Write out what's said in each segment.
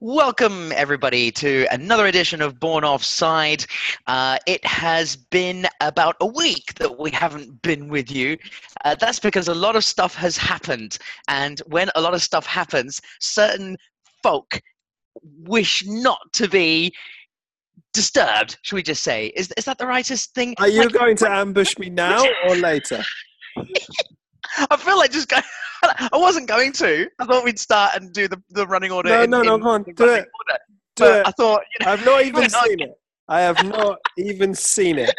Welcome, everybody, to another edition of Born Offside. Uh, it has been about a week that we haven't been with you. Uh, that's because a lot of stuff has happened. And when a lot of stuff happens, certain folk wish not to be disturbed, should we just say? Is, is that the rightest thing? Are you Like, going to ambush me now or later? I feel like just going. I wasn't going to. I thought we'd start and do the, the running order. No, in- no, no, in come on, do it. order. Do But it. I thought, you know, I've not even not seen it. I have not even seen it.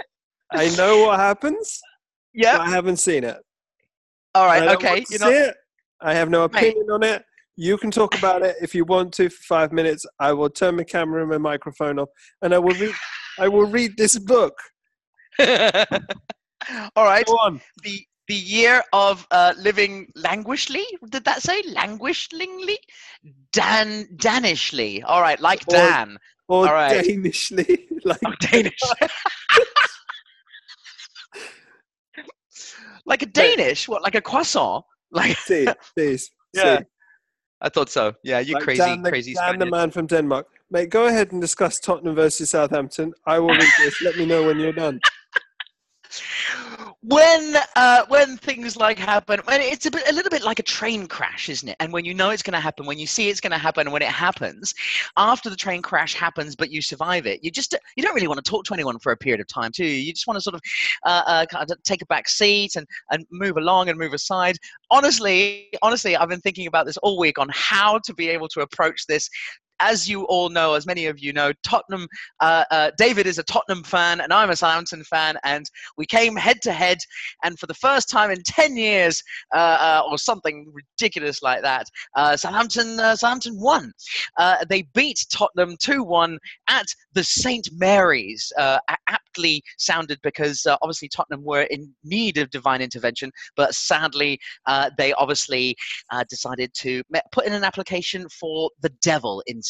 I know what happens, yeah. I haven't seen it. All right. Okay. want to You see know. it. I have no opinion on it. You can talk about it if you want to for five minutes. I will turn my camera and my microphone off, and I will read. I will read this book. All right. Go on. The the year of uh, living languishly. Did that say languishingly? Dan Danishly. All right, like Or- Dan. Or All right. Danishly, like Oh, Danish. like a Danish? What? Like a croissant? Like see, please. Yeah. see. I thought so. Yeah, you Like crazy, Dan the, crazy Dan the man from Denmark. Mate, go ahead and discuss Tottenham versus Southampton. I will read this. Let me know when you're done. when uh, when things like happen when it's a, bit, a little bit like a train crash isn't it? And when you know it's going to happen when you see it's going to happen when it happens after the train crash happens but you survive it you just you don't really want to talk to anyone for a period of time too you? Just want to sort of uh, uh, kind of take a back seat and and move along and move aside. Honestly honestly i've been thinking about this all week on how to be able to approach this as you all know, as many of you know, Tottenham. Uh, uh, David is a Tottenham fan, and I'm a Southampton fan, and we came head to head. And for the first time in ten years, uh, uh, or something ridiculous like that, uh, Southampton uh, Southampton won. They beat Tottenham two one at the St Mary's. Aptly sounded because obviously Tottenham were in need of divine intervention, but sadly they obviously decided to put in an application for the devil instead.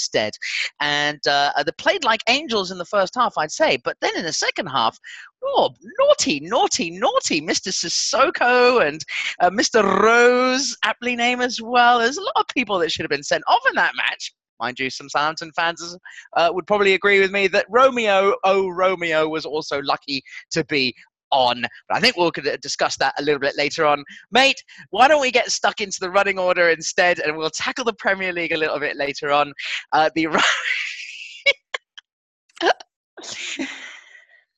And uh, they played like angels in the first half, I'd say. But then in the second half, oh, naughty, naughty, naughty. Mr. Sissoko and uh, Mr. Rose, aptly named as well. There's a lot of people that should have been sent off in that match. Mind you, some Southampton fans uh, would probably agree with me that Romeo, oh, Romeo, was also lucky to be on. But I think we'll discuss that a little bit later on. Mate, why don't we get stuck into the running order instead and we'll tackle the Premier League a little bit later on. Uh, the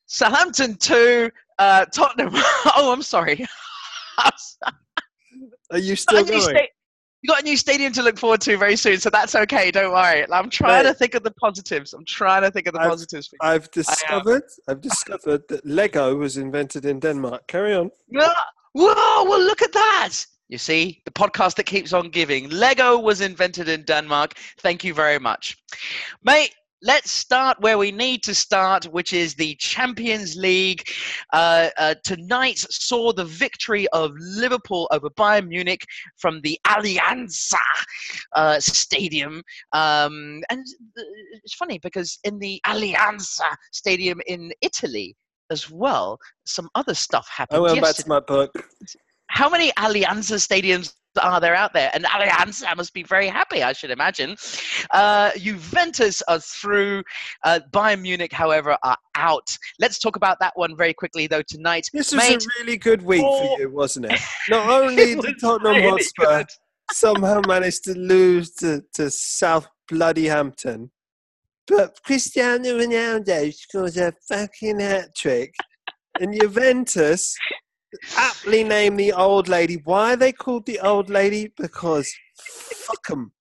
Southampton 2, uh, Tottenham. oh, I'm sorry. Are you still going? You got a new stadium to look forward to very soon, so that's okay. Don't worry. I'm trying to think of the positives. I'm trying to think of the I've- positives. For you. I've discovered. I've discovered that Lego was invented in Denmark. Carry on. Whoa! Well, look at that. You see, the podcast that keeps on giving. Lego was invented in Denmark. Thank you very much, mate. Let's start where we need to start, which is the Champions League. Uh, uh, tonight saw the victory of Liverpool over Bayern Munich from the Allianz uh, Stadium. Um, and uh, it's funny because in the Allianz Stadium in Italy as well, some other stuff I happened. went back yesterday to my book. how many Allianz stadiums are there out there? And Allianz must be very happy, I should imagine. Uh, Juventus are through. Uh, Bayern Munich, however, are out. Let's talk about that one very quickly, though, tonight. This was Mate, a really good week oh. for you, wasn't it? Not only did Tottenham really Hotspur good. somehow manage to lose to, to South Bloody Hampton, but Cristiano Ronaldo scores a fucking hat trick, and Juventus aptly named the old lady. Why are they called the old lady? Because fuck 'em.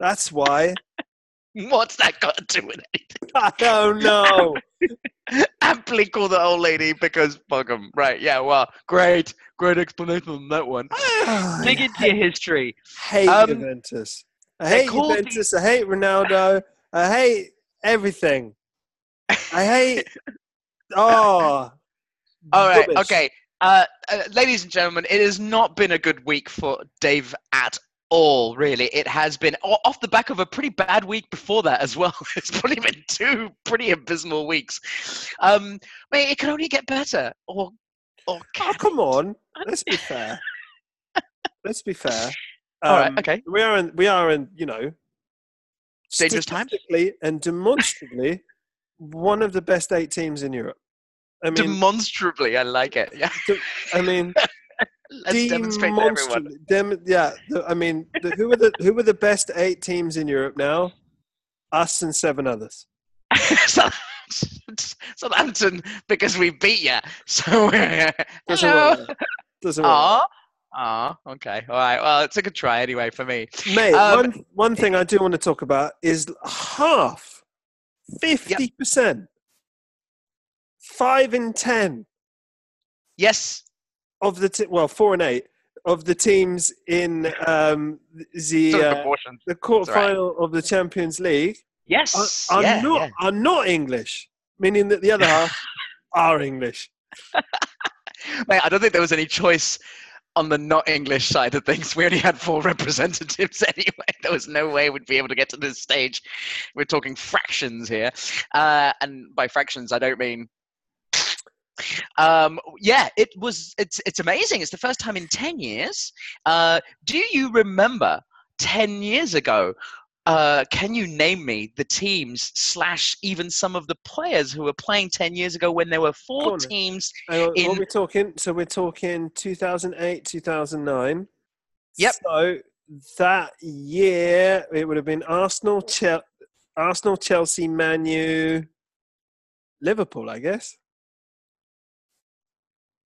That's why. What's that got to do with it? I don't know. Amply call the old lady because fuck 'em. Right, yeah, well, great. Great explanation on that one. Dig into your history. hate Um, Juventus. I they hate called the- Juventus. I hate Ronaldo. I hate everything. I hate. Oh. All right. rubbish. Okay. Uh, uh, ladies and gentlemen, it has not been a good week for Dave at all, really. It has been off the back of a pretty bad week before that as well. It's probably been two pretty abysmal weeks. Um, I mean, it can only get better. Or, or Oh, come on. Let's be fair. Let's be fair. All right, Um, okay. We are in, we are in, you know, Dangerous times? statistically and demonstrably one of the best eight teams in Europe. I mean, Demonstrably, I like it. Yeah, I mean, let's demonstrate to everyone. Dem- yeah, the, I mean, the, who are the who are the best eight teams in Europe now? Us and seven others. Southampton, because we beat you. So, Doesn't hello. work. Doesn't work. Aw, aw, okay, all right. Well, it's a good try anyway for me. Mate, Um, one one thing I do want to talk about is half, fifty percent, five in ten Yes, of the t- well, four and eight of the teams in um, the sort of uh, the all right. quarterfinal of the Champions League Yes, are, are yeah, not yeah. are not English, meaning that the other half are English. Mate, I don't think there was any choice on the not English side of things. We only had four representatives anyway. There was no way we'd be able to get to this stage. We're talking fractions here. Uh, and by fractions, I don't mean. Um, yeah, it was. It's it's amazing. It's the first time in ten years. Uh, do you remember ten years ago? Uh, can you name me the teams slash even some of the players who were playing ten years ago when there were four teams In- what we're talking? So we're talking 2008, 2009. Yep. So that year it would have been Arsenal, Chel- Arsenal, Chelsea, Manu, Liverpool, I guess.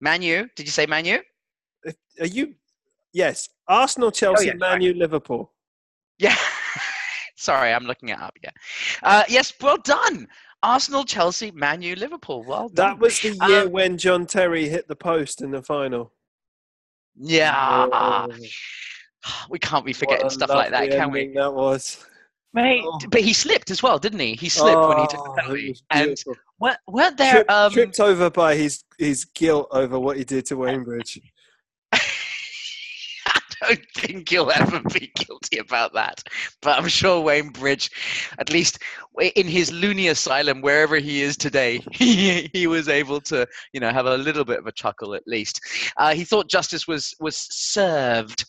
Manu, did you say Manu? Are you? Yes, Arsenal, Chelsea, yeah, sorry. Manu, Liverpool. Yeah. Sorry, I'm looking it up. Yeah. Uh, yes, well done. Arsenal, Chelsea, Manu, Liverpool. Well done. That was the year Um, when John Terry hit the post in the final. yeah. Oh, We can't be forgetting stuff like that, can we? That was. Mate, Oh. but he slipped as well, didn't he? He slipped when he took the Oh, penalty. And weren't, weren't there? Trip- um, tripped over by his his guilt over what he did to Wayne Bridge. I don't think you'll ever be guilty about that. But I'm sure Wayne Bridge, at least in his loony asylum, wherever he is today, he, he was able to, you know, have a little bit of a chuckle at least. Uh, he thought justice was was served,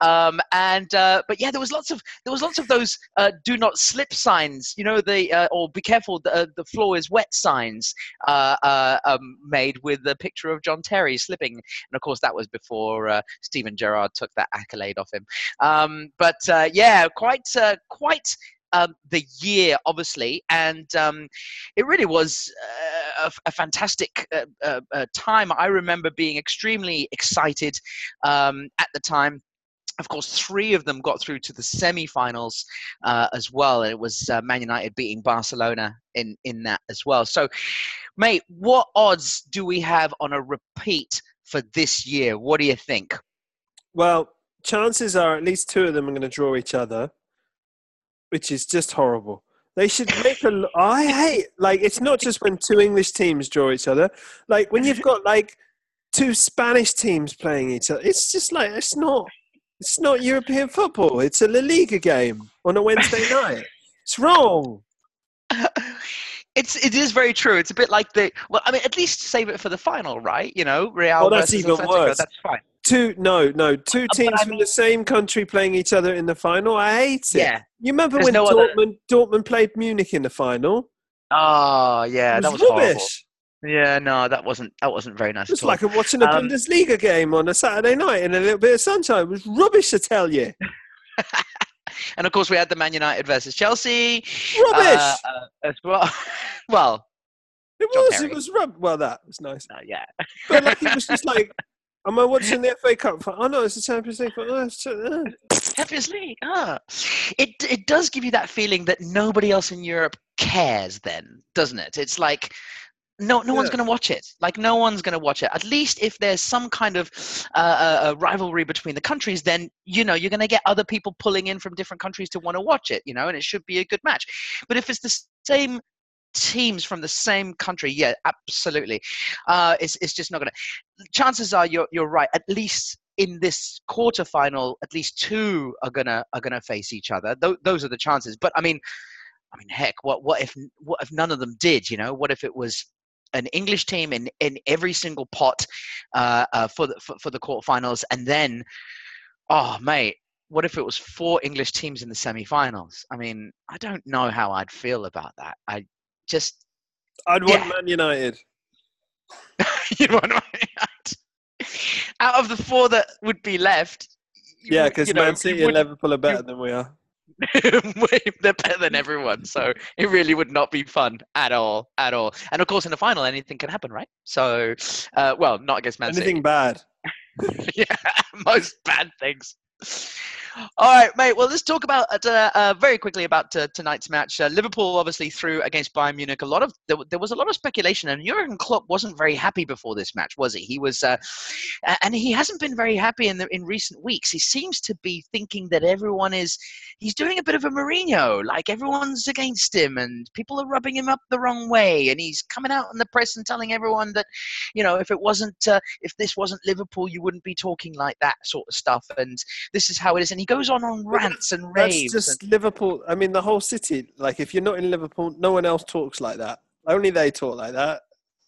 um, and uh, but yeah, there was lots of there was lots of those uh, do not slip signs, you know, the uh, or be careful, the, uh, the floor is wet signs uh, um, made with the picture of John Terry slipping and of course that was before Steven Gerrard took that accolade off him. Um, but uh, yeah, quite uh, quite um, the year, obviously, and um, it really was uh, a, a fantastic uh, uh, uh, time. I remember being extremely excited um, at the time. Of course, three of them got through to the semi-finals uh, as well. and It was uh, Man United beating Barcelona in in that as well. So, mate, what odds do we have on a repeat for this year? What do you think? Well, chances are at least two of them are going to draw each other, which is just horrible. They should make a. I hate like it's not just when two English teams draw each other. Like when you've got like two Spanish teams playing each other. It's just like it's not. It's not European football. It's a La Liga game on a Wednesday night. It's wrong. it's it is very true. It's a bit like the well, I mean, at least save it for the final, right? You know, Real Oh, that's even Atletico. worse. That's fine. Two no no two teams I from mean- the same country playing each other in the final. I hate it. Yeah. You remember There's when no other- Dortmund Dortmund played Munich in the final? Oh yeah, it that was was horrible. rubbish. Yeah, no, that wasn't that wasn't very nice It's at all. like watching a Um, Bundesliga game on a Saturday night in a little bit of sunshine. It was rubbish, I tell you. and of course, we had the Man United versus Chelsea Rubbish. uh, uh, as well. well, it John was. Terry. It was rub. Well, that was nice. uh, yeah. But like, it was just like, am I watching the FA Cup? fi- Oh no, it's the Champions League. fi- Oh, it's, uh, Champions League. Ah, it it does give you that feeling that nobody else in Europe cares. Then, doesn't it? It's like no no one's going to watch it. Like no one's going to watch it. At least if there's some kind of uh, uh, uh, rivalry between the countries, then you know you're going to get other people pulling in from different countries to want to watch it. You know, and it should be a good match. But if it's the same teams from the same country, yeah, absolutely. Uh, it's it's just not going to. Chances are you're you're right. At least in this quarterfinal, at least two are gonna are gonna face each other. Th- those are the chances. But I mean, I mean, heck, what what if what if none of them did? You know, what if it was an English team in, in every single pot uh, uh, for the for, for the quarterfinals, and then, oh mate, what if it was four English teams in the semi-finals? I mean, I don't know how I'd feel about that. I just I'd want Yeah. Man United. you know what I mean? Out of the four that would be left, you Yeah, because you know, Man City and Liverpool are better than we are. they're better than everyone, so it really would not be fun at all, at all. And of course, in the final, anything can happen, right? So, uh, well, not against Man Anything bad? Yeah, most bad things. All right, mate. Well, let's talk about uh, uh, very quickly about uh, tonight's match. Uh, Liverpool obviously threw against Bayern Munich. A lot of there, there was a lot of speculation, and Jurgen Klopp wasn't very happy before this match, was he? He was, uh, and he hasn't been very happy in the in recent weeks. He seems to be thinking that everyone is he's doing a bit of a Mourinho, like everyone's against him, and people are rubbing him up the wrong way, and he's coming out in the press and telling everyone that, you know, if it wasn't uh, if this wasn't Liverpool, you wouldn't be talking like that sort of stuff, and this is how it is. And he goes on on rants and That's raves. just Liverpool. I mean, the whole city. Like, if you're not in Liverpool, no one else talks like that. Only they talk like that.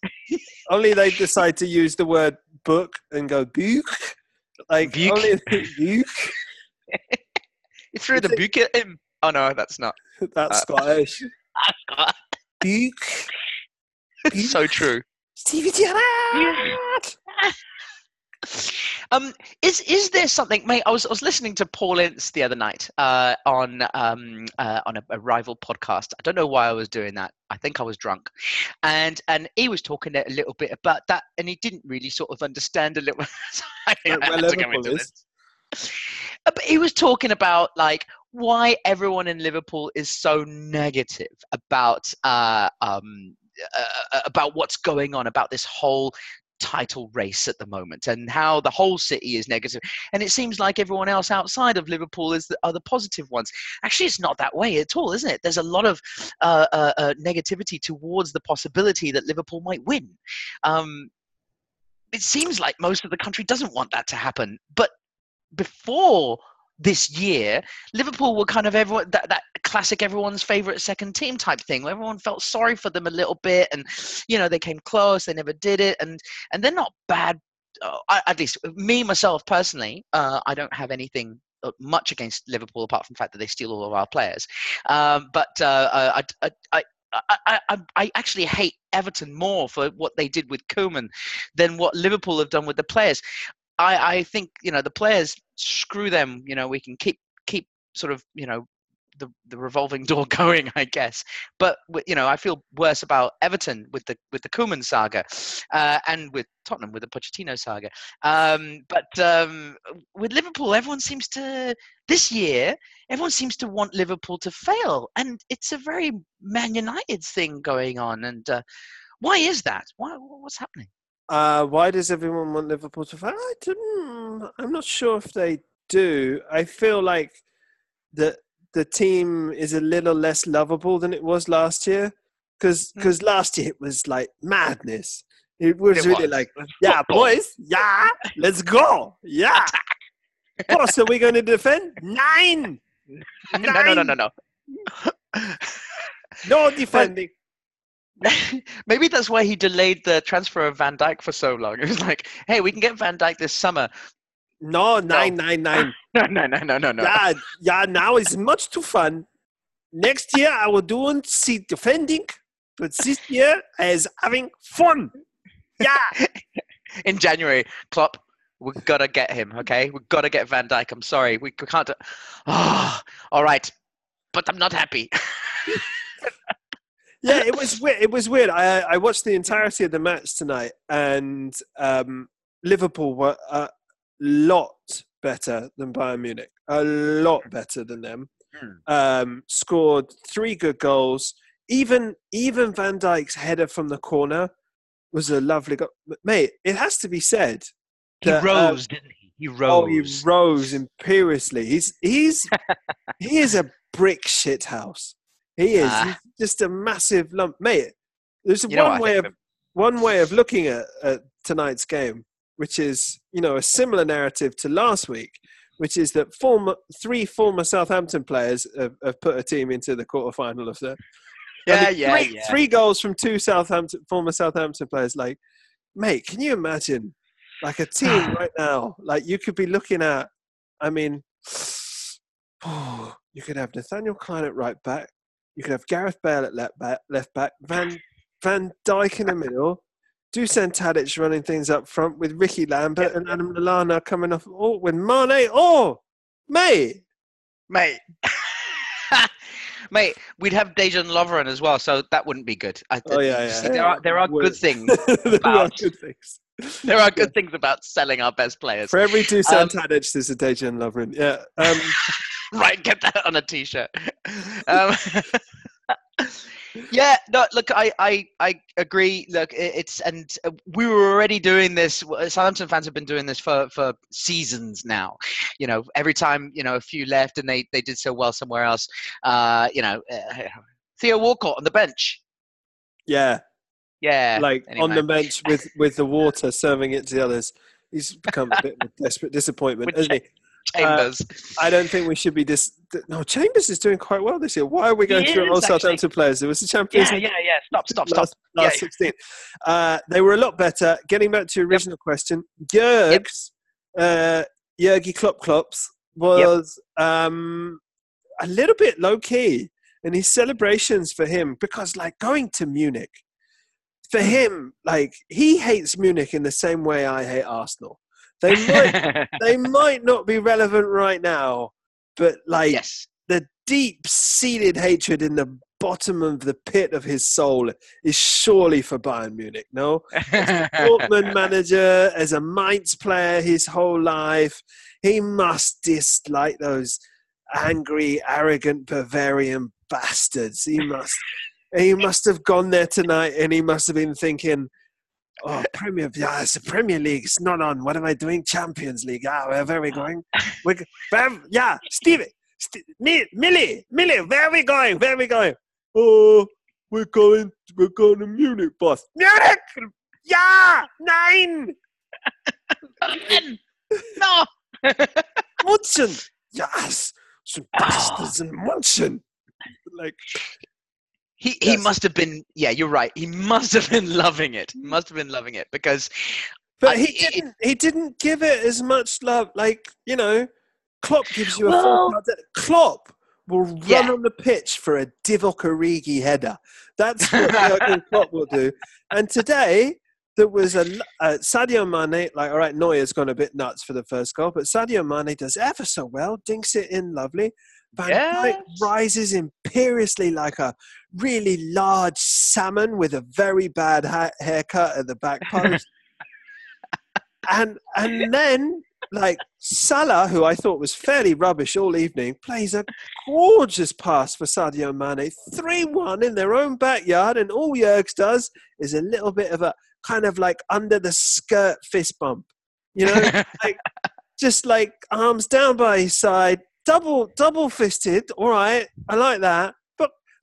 only they decide to use the word book and go book. Like Buke. only book. He threw the book at him. Oh no, that's not. That's Uh, Scottish. Book. so true. Stevie Gerrard. Um, is is there something, mate? I was I was listening to Paul Ince the other night uh, on um uh, on a, a rival podcast. I don't know why I was doing that. I think I was drunk, and and he was talking a little bit about that, and he didn't really sort of understand a little. I Well, had to go Liverpool is. Uh, But he was talking about like why everyone in Liverpool is so negative about uh, um, uh, about what's going on about this whole title race at the moment and how the whole city is negative. And it seems like everyone else outside of liverpool is the, are the positive ones. Actually it's not that way at all isn't it? There's a lot of uh, uh, uh, negativity towards the possibility that liverpool might win. Um, it seems like most of the country doesn't want that to happen. But before this year, Liverpool were kind of everyone that, that classic everyone's favorite second team type thing where everyone felt sorry for them a little bit and you know they came close they never did it and and they're not bad uh, at least me myself personally uh, I don't have anything uh, much against Liverpool apart from the fact that they steal all of our players um, but uh, I, I, I I, I, I- I actually hate Everton more for what they did with Koeman than what Liverpool have done with the players. I, I think you know the players screw them. You know we can keep keep sort of you know the the revolving door going, I guess. But you know I feel worse about Everton with the with the Koeman saga, uh, and with Tottenham with the Pochettino saga. Um, but um, with Liverpool, everyone seems to this year everyone seems to want Liverpool to fail, and it's a very Man United thing going on. And uh, why is that? Why what's happening? Uh, why does everyone want Liverpool to fail? I don't, I'm not sure if they do. I feel like the the team is a little less lovable than it was last year. Because Hmm. last year it was like madness. It was It really was. like, yeah, football. boys, yeah, let's go, yeah. Boss, are we going to defend? Nine. no, no, no, no, no. No defending. Maybe that's why he delayed the transfer of Van Dijk for so long. It was like, hey, we can get Van Dijk this summer. No, nine, nine, nine. No, no, no, no, no, no. Yeah, yeah. Now it's much too fun. Next year I will do and see defending, but this year is having fun. Yeah. In January, Klopp, we've got to get him, okay? We've got to get Van Dijk. I'm sorry. We we can't. Do- oh, all right. But I'm not happy. Yeah, it was weird. It was weird. I I watched the entirety of the match tonight, and um, Liverpool were a lot better than Bayern Munich. A lot better than them. Hmm. Um, scored three good goals. Even even Van Dijk's header from the corner was a lovely goal. Mate, it has to be said. He that, uh, rose, didn't he? He rose. Oh, he rose imperiously. He's he's he is a brick shit house. He is. He's just a massive lump, mate. There's one way of one way of looking at, at tonight's game, which is you know a similar narrative to last week, which is that former three former Southampton players have, have put a team into the quarterfinal of the. Yeah, yeah, three, yeah. Three goals from two Southampton former Southampton players. Like, mate, can you imagine like a team right now? Like you could be looking at. I mean, you could have Nathaniel Klein at right back. You could have Gareth Bale at left back. Left back. Van Van Dijk in the middle. Dusan Tadic running things up front with Ricky Lambert and Adam Lallana coming off oh, with Mane. Oh, mate. mate. Mate, we'd have Dejan Lovren as well, so that wouldn't be good. I, Oh, yeah, yeah, see, yeah. There are there are good things. there are good things. There are good things about selling our best players. For every Dusan Um, Tadic, there's a Dejan Lovren. Yeah. Um, right, get that on a t-shirt. Um, yeah, no, look, I, I, I agree. Look, it, it's and uh, we were already doing this. Southampton fans have been doing this for for seasons now. You know, every time you know a few left and they they did so well somewhere else. Uh, you know, uh, Theo Walcott on the bench. yeah. Yeah, like on the bench with with the water, serving it to the others. He's become a bit of a desperate disappointment, hasn't he? Chambers. I don't think we should be dis. No, Chambers is doing quite well this year. Why are we going He through is, all actually. Southampton players? There was the Champions yeah, League yeah, yeah. Stop, stop, stop. last, last Yeah. 16. Uh, they were a lot better. Getting back to your original question, Jurgs, uh, Jurgi Klopp Klopps was um, a little bit low key in his celebrations for him because, like, going to Munich, for him, like, he hates Munich in the same way I hate Arsenal. They might, they might not be relevant right now, but like yes. the deep seated hatred in the bottom of the pit of his soul is surely for Bayern Munich. No, Dortmund manager as a Mainz player his whole life, he must dislike those angry, arrogant Bavarian bastards. He must. He must have gone there tonight, and he must have been thinking, "Oh, Premier, yeah, it's the Premier League. It's not on. What am I doing? Champions League. Ah, where, are we going? We're, g- where, yeah, Steve, St- Mi- Millie, Millie, where are we going? Where are we going? Oh, we're going, we're going to Munich, boss. Munich! Yeah, nine. no. Munchen. Yes, some bastards in Munchen. Like, He he must have been. Yeah, you're right. He must have been loving it. He must have been loving it because but I- he it- it- didn't. He didn't give it as much love. Like you know, Klopp gives you a full Well- card. Klopp will run Yeah. on the pitch for a Divock Origi header. That's what Jurgen Klopp will do. And today there was a uh, Sadio Mane. Like, all right, Neuer's gone a bit nuts for the first goal, but Sadio Mane does ever so well. Dinks it in lovely. Van Dijk Yes. rises imperiously like a really large salmon with a very bad ha- haircut at the back post. and and then like Salah, who I thought was fairly rubbish all evening, plays a gorgeous pass for Sadio Mane, three one in their own backyard, and all Jurgs does is a little bit of a kind of like under the skirt fist bump, you know, like just like arms down by his side, double double fisted. All right, I like that,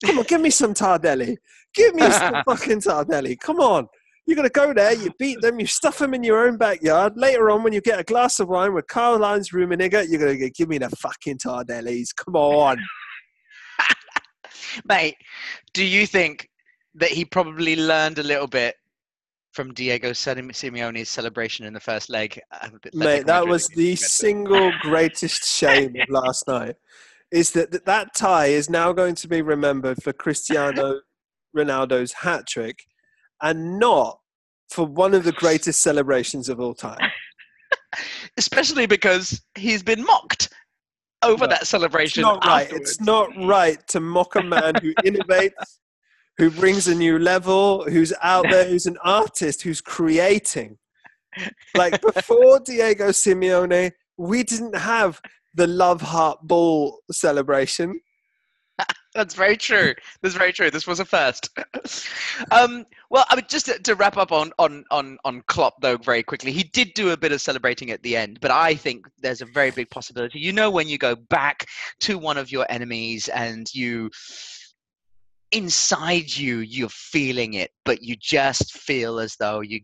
come on, give me some Tardelli, give me some fucking Tardelli. Come on. You're going to go there, you beat them, you stuff them in your own backyard. Later on, when you get a glass of wine with Karl-Heinz Rummenigge, you're going to give me the fucking Tardellis. Come on. mate, do you think that he probably learned a little bit from Diego Simeone's celebration in the first leg? Mate, that was the single greatest shame of last night. Is that that, tie is now going to be remembered for Cristiano Ronaldo's hat trick and not for one of the greatest celebrations of all time. especially because he's been mocked over No, that It's celebration. not right. It's not right to mock a man who innovates, who brings a new level, who's out there, who's an artist, who's creating. Like before Diego Simeone, we didn't have the love heart ball celebration. That's very true. That's very true. This was a first. um, well, I mean, just to, to wrap up on on on on Klopp though, very quickly, he did do a bit of celebrating at the end, but I think there's a very big possibility. You know, when you go back to one of your enemies and you inside you you're feeling it but you just feel as though you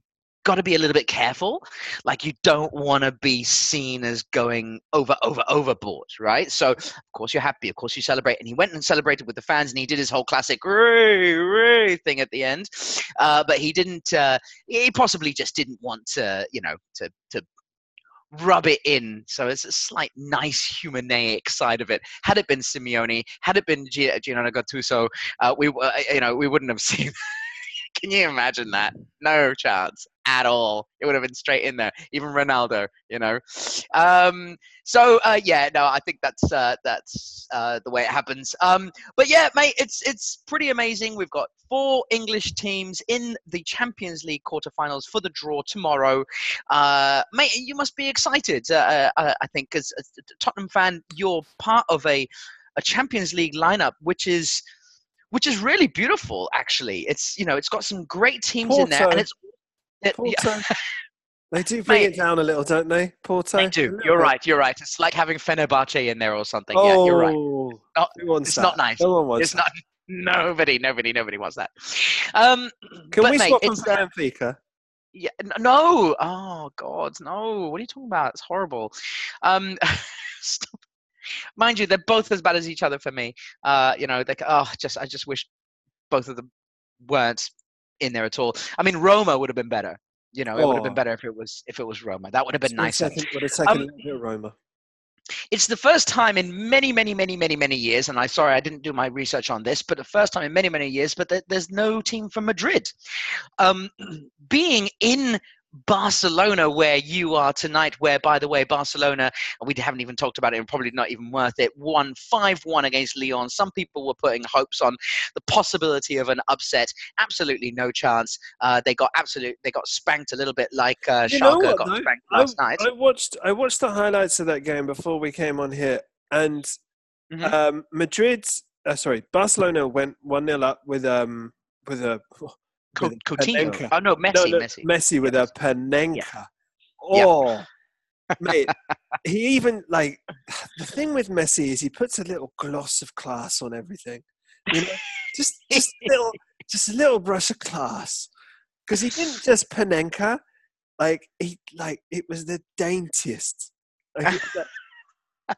got to be a little bit careful. Like you don't want to be seen as going over, over, overboard, right? So of course you're happy, of course you celebrate, and he went and celebrated with the fans, and he did his whole classic "ray ray" thing at the end. Uh, but he didn't. Uh, he possibly just didn't want to, you know, to to rub it in. So it's a slight nice humanaic side of it. Had it been Simeone, had it been G- Gennaro Gattuso, uh, we uh, you know we wouldn't have seen. Can you imagine that? No chance at all. It would have been straight in there. Even Ronaldo, you know. Um, so uh, yeah, no, I think that's uh, that's uh, the way it happens. Um, but yeah, mate, it's it's pretty amazing. We've got four English teams in the Champions League quarterfinals for the draw tomorrow. Uh, mate, you must be excited. Uh, uh, I think as a Tottenham fan, you're part of a a Champions League lineup, which is which is really beautiful. Actually, it's you know it's got some great teams Porto. in there, and it's it, Porto. yeah, They do bring Mate. it down a little, don't they? Porto. they do. You're right. You're right. It's like having Fenerbahce in there or something. Oh, yeah, you're right. Not, who wants it's that? not nice. No one wants It's that. not. Nobody, nobody, nobody wants that. Um, Can but we mate, swap them it's, for uh, Benfica? Yeah, no. Oh God, no. What are you talking about? It's horrible. Um, stop. Mind you, they're both as bad as each other for me. Uh, you know, c- Oh, just I just wish both of them weren't in there at all. I mean, Roma would have been better. You know, it would have been Oh. better if it was if it was Roma. That would have been nicer. taken- Would have taken Um, a little bit of Roma. It's the first time in many, many, many, many, many years, and I'm sorry I didn't do my research on this, but the first time in many, many years, but there- there's no team from Madrid. Um, being in Barcelona, where you are tonight, where by the way, Barcelona, and we haven't even talked about it, and probably not even worth it, won 5 1 against Lyon. Some people were putting hopes on the possibility of an upset. Absolutely no chance. Uh, they got absolute, they got spanked a little bit like uh, You Schalke what, got though? spanked I, night. I watched. I watched the highlights of that game before we came on here, and Mhm. um, Madrid. Uh, sorry, Barcelona went one 0 up with um with a Co- Coutinho. Panenka. Oh no, Messi, no, no, Messi. Messi with Yes. a Panenka. Yeah. Oh, mate, he even like the thing with Messi is he puts a little gloss of class on everything. You know, just just little, just a little brush of class. Because he didn't just Panenka, like he like it was the daintiest. Like, it was like,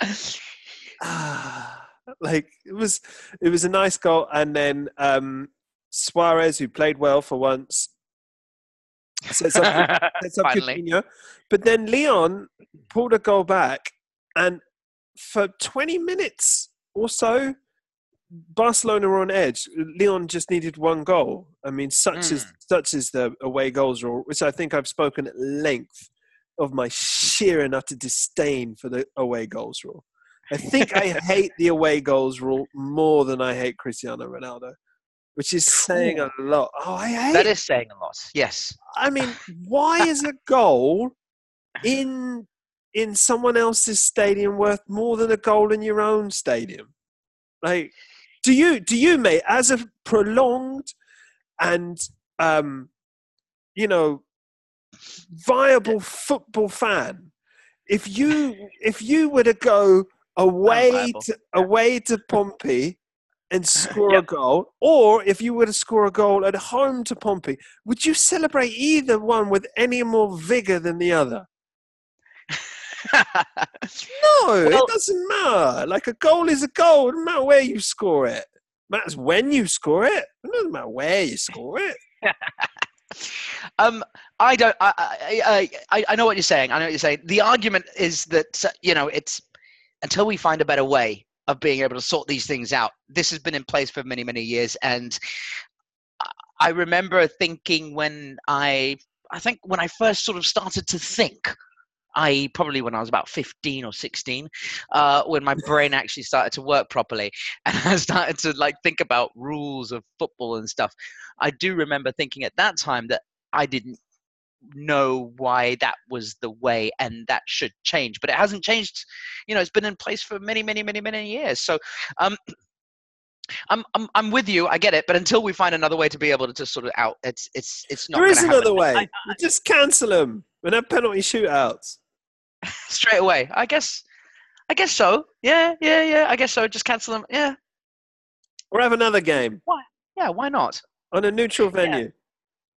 ah, like it was it was a nice goal, and then um, Suarez, who played well for once, sets up sets up Coutinho. But then Lyon pulled a goal back, and for 20 minutes or so, Barcelona were on edge. Lyon just needed one goal. I mean, such is hmm. such is the away goals rule, which I think I've spoken at length of my sheer and utter disdain for the away goals rule. I think I hate the away goals rule more than I hate Cristiano Ronaldo, which is saying a lot. Oh, I hate That is saying a lot. Yes. I mean, why is a goal in in someone else's stadium worth more than a goal in your own stadium? Like, do you do you, mate, as a prolonged and um, you know, viable football fan, if you if you were to go away to away to Pompey and score a goal, or if you were to score a goal at home to Pompey, would you celebrate either one with any more vigor than the other? No, Well- it doesn't matter. Like a goal is a goal. Doesn't matter where you score it. It matters when you score it. It doesn't matter where you score it. um, I don't. I, I, I, I know what you're saying. I know what you're saying. The argument is that you know it's until we find a better way of being able to sort these things out. This has been in place for many, many years, and I- remember thinking when I, I think when I first sort of started to think. I probably when I was about 15 or 16, uh, when my brain actually started to work properly, and I started to like think about rules of football and stuff. I do remember thinking at that time that I didn't know why that was the way and that should change, but it hasn't changed. You know, it's been in place for many, many, many, many years. So, um, I'm, I'm, I'm with you. I get it, but until we find another way to be able to just sort of out, it's, it's, it's not. there is gonna another happen. way. You just cancel them and have penalty shootouts. straight away. I guess, I guess so. Yeah, yeah, yeah. I guess so. Just cancel them. Yeah, Or have another game Why? yeah. Why not? on a neutral venue.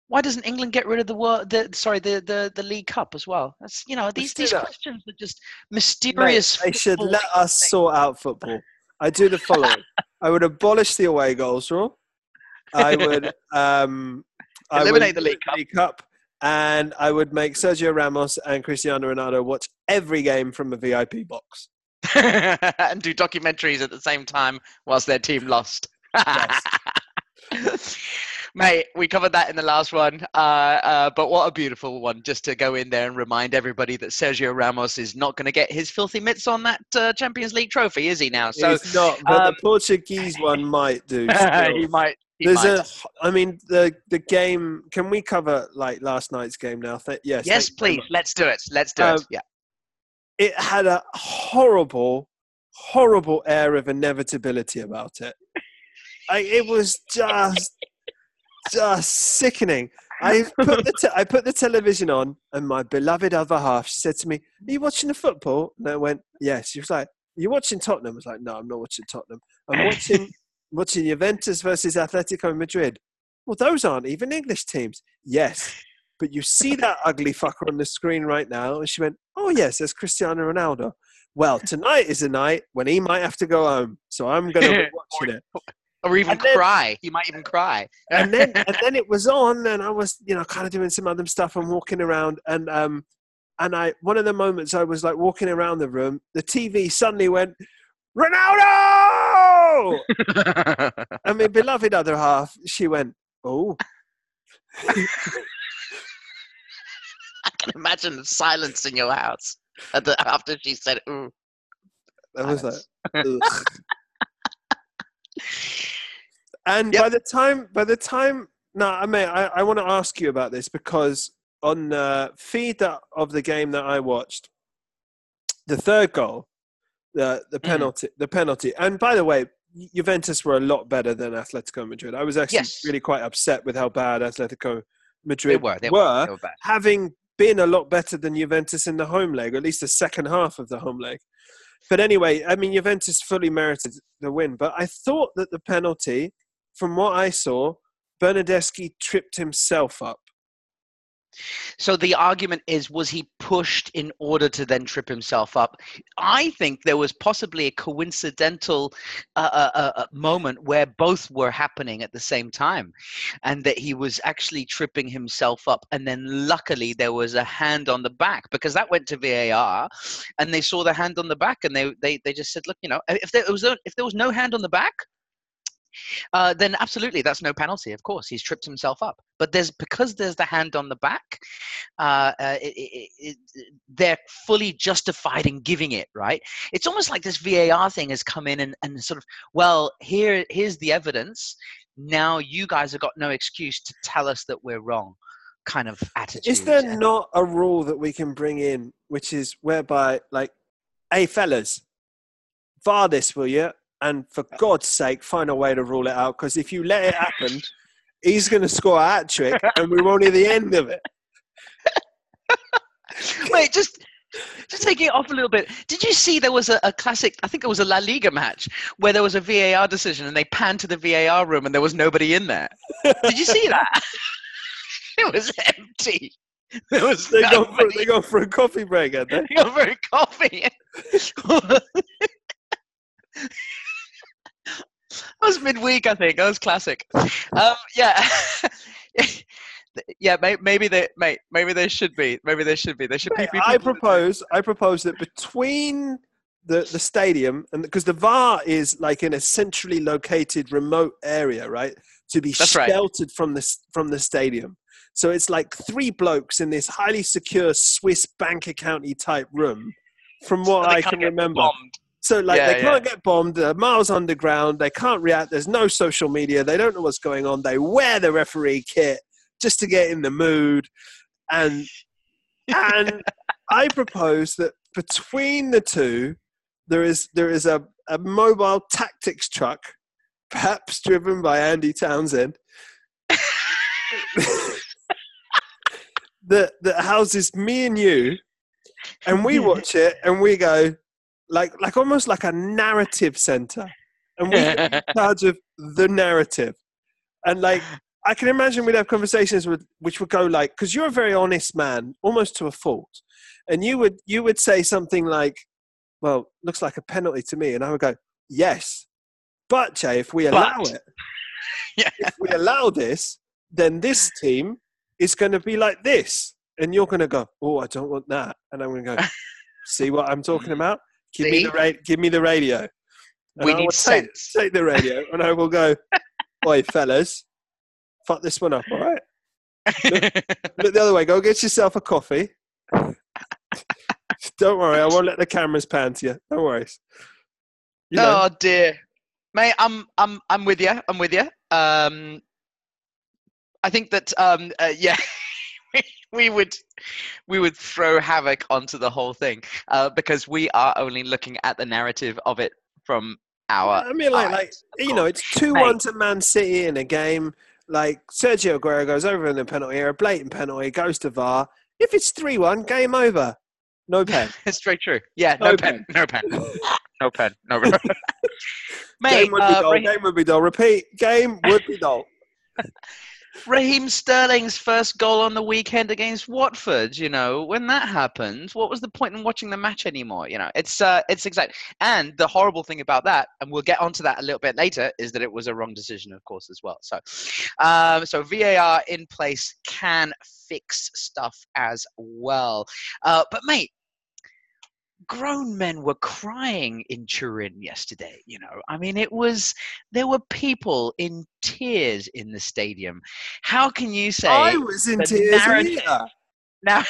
Why doesn't England get rid of the world? The sorry, the, the the League Cup as well. That's you know these these that. questions are just Mate, mysterious. they should let us sort out football. I do the following. I would abolish the away goals rule. I would um, I would Eliminate the League Cup. Cup, and I would make Sergio Ramos and Cristiano Ronaldo watch every game from a VIP box. and do documentaries at the same time whilst their team lost. Mate, we covered that in the last one, uh, uh, but what a beautiful one! Just to go in there and remind everybody that Sergio Ramos is not going to get his filthy mitts on that uh, Champions League trophy, is he now? So it's not, but um, the Portuguese one might do. he might. He There's might. a, I mean, the the game. Can we cover like last night's game now? Th- yes. yes, thank you very please. Let's do it. Let's do Um, it. Yeah. It had a horrible, horrible air of inevitability about it. I, it was just, just sickening. I put the te- I put the television on, and my beloved other half she said to me, "Are you watching the football?" And I went, "Yes." She was like, "Are you watching Tottenham?" I was like, "No, I'm not watching Tottenham. I'm watching watching Juventus versus Atletico Madrid." Well, those aren't even English teams. Yes, but you see that ugly fucker on the screen right now. And she went, "Oh yes, there's Cristiano Ronaldo." Well, tonight is a night when he might have to go home, so I'm going to be watching it. Or even then- cry. He might even cry. and then and then it was on and i was you know kind of doing some other stuff and walking around and um and i one of the moments i was like walking around the room the tv suddenly went ronaldo and my beloved other half she went oh I can imagine the silence in your house at the, after she said, "Ooh." i was like. and Yep. by the time by the time no i mean i, I want to ask you about this because on the feed that, of the game that i watched the third goal the the Mhm. penalty the penalty and by the way juventus were a lot better than atletico madrid i was actually Yes. really quite upset with how bad atletico They madrid were. They were, were. They were bad. having been a lot better than Juventus in the home leg, or at least the second half of the home leg. But anyway, I mean, Juventus fully merited the win. But I thought that the penalty, from what I saw, Bernardeschi tripped himself up. So the argument is, was he pushed in order to then trip himself up? I think there was possibly a coincidental uh, uh, uh, uh, moment where both were happening at the same time, and that he was actually tripping himself up. And then luckily there was a hand on the back because that went to VAR, and they saw the hand on the back, and they they, they just said, look, you know, if there was no, if there was no hand on the back. Uh, then absolutely, that's no penalty. Of course, he's tripped himself up. But there's because there's the hand on the back, uh, uh, it, it, it, they're fully justified in giving it. Right? It's almost like this VAR thing has come in and, and sort of, well, here here's the evidence. Now you guys have got no excuse to tell us that we're wrong. Kind of attitude. Is there not a rule that we can bring in, which is whereby, like, hey, fellas, VAR this, will you? And for God's sake, find a way to rule it out. Because if you let it happen, he's going to score a hat trick and we won't hear the end of it. Wait, just just taking it off a little bit. Did you see there was a, a classic? I think it was a La Liga match where there was a VAR decision and they panned to the VAR room and there was nobody in there. Did you see that? it was empty. There was They go, for, they go for a coffee break, aren't they? They got very coffee. That was midweek, I think. That was classic. Um, yeah, yeah. May, maybe they, mate. Maybe they should be. Maybe they should be. They should be. I propose. I propose that between the the stadium and because the VAR is like in a centrally located remote area, right? To be That's right. sheltered from the s- from the stadium. So it's like three blokes in this highly secure Swiss bank accounty type room. From what so I can remember, bombed. So like Yeah, they can't get bombed. They're miles underground. They can't react. There's no social media. They don't know what's going on. They wear the referee kit just to get in the mood. And and I propose that between the two, there is there is a, a mobile tactics truck, perhaps driven by Andy Townsend, that that houses me and you, and we watch it and we go like like almost like a narrative center, and we in charge of the narrative, and like I can imagine we'd have conversations with which would go like, because you're a very honest man, almost to a fault, and you would you would say something like, "Well, looks like a penalty to me," and I would go, "Yes, but Jay, if we allow But- it, Yeah. if we allow this, then this team is going to be like this, and you're going to go, "Oh, I don't want that," and I'm going to go, "See what I'm talking about? Give me the ra- give me the radio." And We I need take, sense. take the radio, and I will go, "Oi, fellas, fuck this one up, all right? Look the other way. Go get yourself a coffee." Don't worry, I won't let the cameras pan to you. No worries. You know, Oh dear, mate. I'm I'm I'm with you. I'm with you. Um, I think that um, uh, yeah, we, would we would throw havoc onto the whole thing uh, because we are only looking at the narrative of it from our. I mean, like, like eyes, of you know, it's two one to Man City in a game. Like Sergio Aguero goes over in the penalty area, blatant penalty, goes to VAR. If it's three one, game over. No pen. it's very true. Yeah, No no, pen. no pen, no pen, no. pen. Mate, game would be uh, dull. Game would be dull. Repeat. Game would be dull. Raheem Sterling's first goal on the weekend against Watford. You know, when that happened, what was the point in watching the match anymore? You know, it's uh, it's exact. And the horrible thing about that, and we'll get onto that a little bit later, is that it was a wrong decision, of course, as well. So, um, so VAR in place can fix stuff as well. Uh, but mate. Grown men were crying in Turin yesterday. You know, I mean, it was there were people in tears in the stadium. How can you say I was in tears narrative- either. now?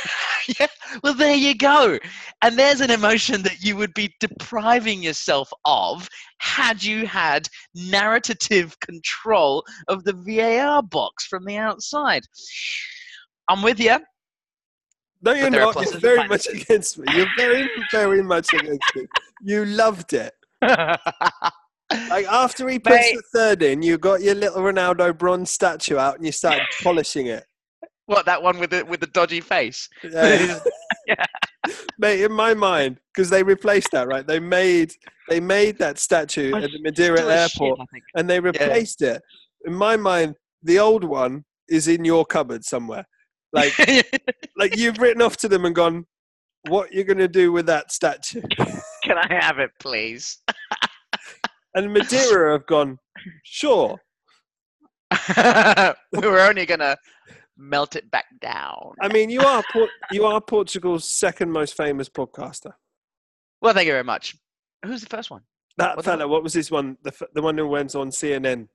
yeah, well, there you go. And there's an emotion that you would be depriving yourself of had you had narrative control of the VAR box from the outside. I'm with you. No, you're not. pluses You're very much against me. You're very, very much against me. You loved it. Like after he puts Mate. the third in, you got your little Ronaldo bronze statue out and you started polishing it. what that one with the with the dodgy face? Yeah. Yeah. Mate, in my mind, because they replaced that, right? They made they made that statue at the Madeira Still as shit, airport and they replaced it. In my mind, the old one is in your cupboard somewhere. Like like you've written off to them and gone, What you're gonna do with that statue? Can I have it, please? And Madeira have gone, Sure. we were only gonna melt it back down. I mean you are you are Portugal's second most famous podcaster. Well, thank you very much. Who's the first one? That What fella, what was his one? The, f- the one who went on CNN.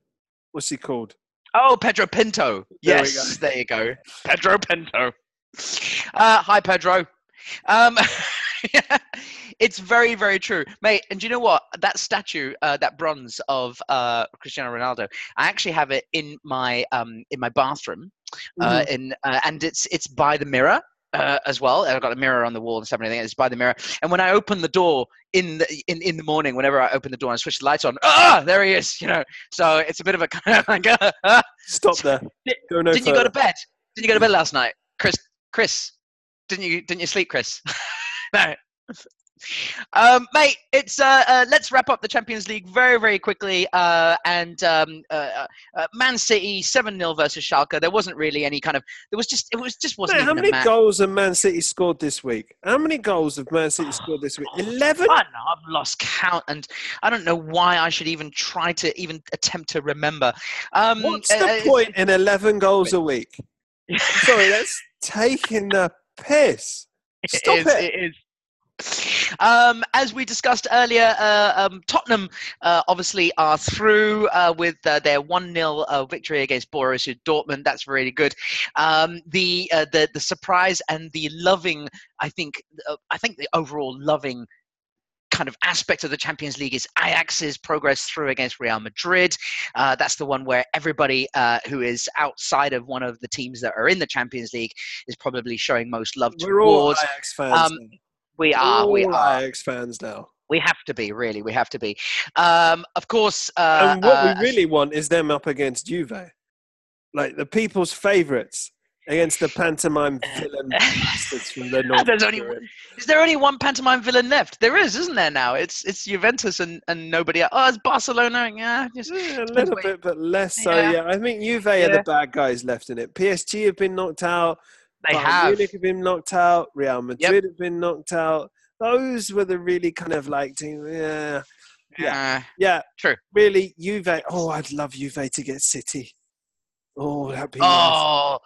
What's he called? Oh, Pedro Pinto. There Yes, there you go. Pedro Pinto. Uh, hi, Pedro. Um, it's very, very true, mate. And do you know what? That statue, uh, that bronze of uh, Cristiano Ronaldo, I actually have it in my um, in my bathroom, uh, in uh, and it's it's by the mirror. Uh, as well, and I've got a mirror on the wall and stuff. And everything. It's by the mirror, and when I open the door in the in, in the morning, whenever I open the door and switch the lights on, ah, there he is. You know, so it's a bit of a kind of like, ah, Stop there. Go no didn't you go to bed? Didn't you go to bed last night, Chris? Chris, didn't you? Didn't you sleep, Chris? no. Um, mate, it's uh, uh, let's wrap up the Champions League very, very quickly. Uh, and um, uh, uh, Man City seven 0 versus Schalke. There wasn't really any kind of. There was just. It was just wasn't. Mate, how many goals have Man City scored this week? How many goals have Man City scored this week? Eleven. Oh, I've lost count, and I don't know why I should even try to even attempt to remember. Um, What's uh, the uh, point in eleven goals a week? Sorry, that's taking the piss. Stop is, it. is. Um, as we discussed earlier, uh, um, Tottenham uh, obviously are through uh, with uh, their 1 0 uh, victory against Borussia Dortmund. That's really good. Um, the, uh, the the surprise and the loving, I think, uh, I think the overall loving kind of aspect of the Champions League is Ajax's progress through against Real Madrid. Uh, that's the one where everybody uh, who is outside of one of the teams that are in the Champions League is probably showing most love We're all towards. Ajax fans. um. We are, we are, Ajax fans now. we have to be. Really, we have to be. Um, of course. Uh, and what uh, we really want is them up against Juve, like the people's favourites. against the pantomime villain bastards from the North. There's only Is there only one pantomime villain left? There is, isn't there now? It's it's Juventus and, and nobody else. Oh, it's Barcelona. Yeah, just Yeah, a little bit, but less so. Yeah. Yeah, I think Juve are the bad guys left in it. PSG have been knocked out. They Bayern have. Munich have been knocked out. Real Madrid have been knocked out. Those were the really kind of like team. Yeah, Yeah. yeah. True. Really, Juve. Oh, I'd love Juve to get City. Oh, that'd be oh, nice. Oh,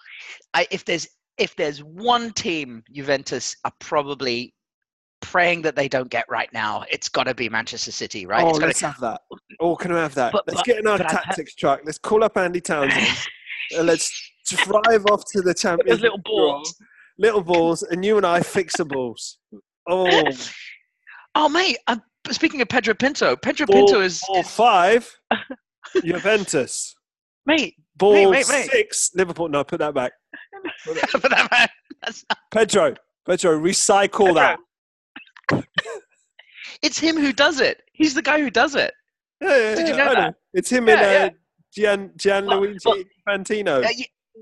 I, if there's if there's one team Juventus are probably praying that they don't get right now, it's got to be Manchester City, right? oh, It's gotta- let's have that. Oh, can we have that? But- let's but- get in our tactics truck. Let's call up Andy Townsend. let's drive off to the Champions. Little balls. Little balls, and you and I fix the balls. Oh, Oh, mate. I'm, speaking of Pedro Pinto, Pedro ball, Pinto is, ball five. Juventus. mate. Ball wait, wait. six. Liverpool. No, put that back. for that man, that's, Pedro. Pedro, recycle that. it's him who does it. He's the guy who does it. Yeah, yeah, Did you know that? It's him and uh. Gian, Gianluigi Well, Fantino. Uh,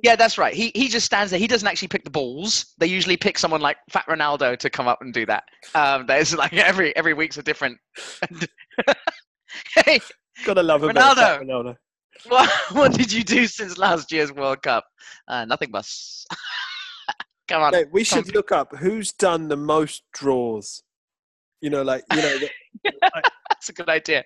yeah, that's right. He he just stands there. He doesn't actually pick the balls. They usually pick someone like Fat Ronaldo to come up and do that. Um, there's like every every week's a different. hey, Gotta love him. about that, Ronaldo. Ronaldo. what, what did you do since last year's World Cup? Uh, nothing, boss. come on. We Come- should look up who's done the most draws. You know, like you know, the, That's a good idea.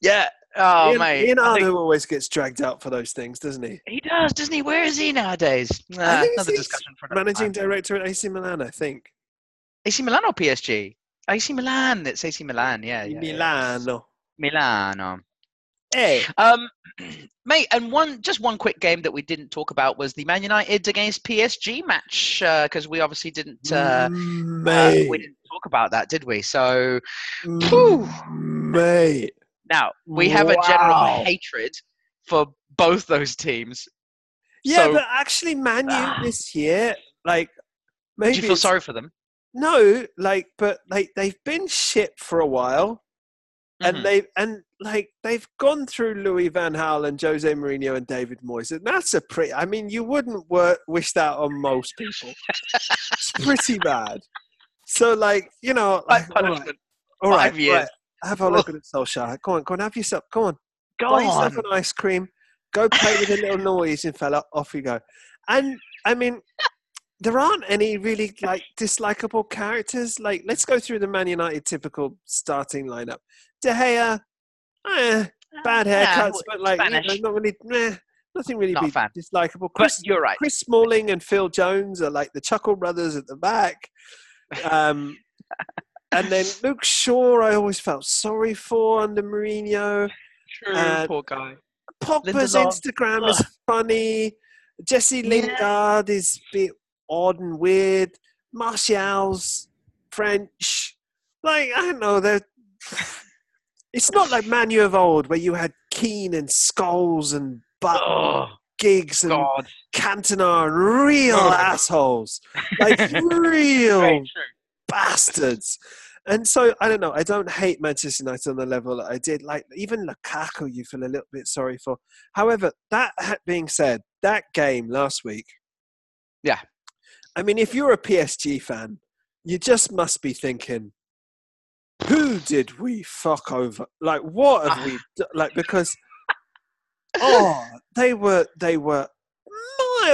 yeah. Oh, Ian- mate. I Leonardo think- always gets dragged out for those things, doesn't he? he does, doesn't he? Where is he nowadays? I Uh, think another discussion for another Managing time. director at AC Milan, I think. AC Milan or PSG? AC Milan. It's AC Milan. Yeah. yeah, yeah. Milano. Milano. Hey, Um, mate, and one just one quick game that we didn't talk about was the Man United against PSG match because we obviously didn't. Uh, uh, we didn't talk about that, did we? So Mm, Whew. mate. Now we have a general hatred for both those teams. Yeah, So- but actually, Man U Ah. this year, like, maybe Do you feel sorry for them? No, like, but like they've been shit for a while, and they and like they've gone through Louis Van Gaal and Jose Mourinho and David Moyes. And that's a pretty. I mean, you wouldn't wor- wish that on most people. it's pretty bad. So, like, you know, Like like, all right, punishment. all right, five years. right, have a look at it, Solskjaer. Go on, go on, have yourself. Go on, Go buy yourself an ice cream. Go play with a little noise, Norwegian fella. Off you go. And I mean, there aren't any really like dislikable characters. Like, let's go through the Man United typical starting lineup. De Gea, eh, bad Yeah, haircuts, but like, you know, not really, meh, nothing really Not be dislikable. But Chris, you're right. Chris Smalling and Phil Jones are like the Chuckle brothers at the back. Um, and then Luke Shaw, I always felt sorry for under Mourinho. True, uh, poor guy. Pogba's Lindelof. Instagram is funny. Jesse Yeah. Lingard is a bit odd and weird. Martial's French. Like, I don't know. They're, it's not like Manu of old where you had Keane and Scholes and Butt Oh Giggs and God. Cantona and real Oh. assholes. Like, real Very true. Bastards. And so I don't know. I don't hate Manchester United on the level that I did. Like even Lukaku, you feel a little bit sorry for. However, that being said, that game last week. Yeah. I mean, if you're a PSG fan, you just must be thinking, "Who did we fuck over? Like, what have we ah. d- like?" Because oh, they were they were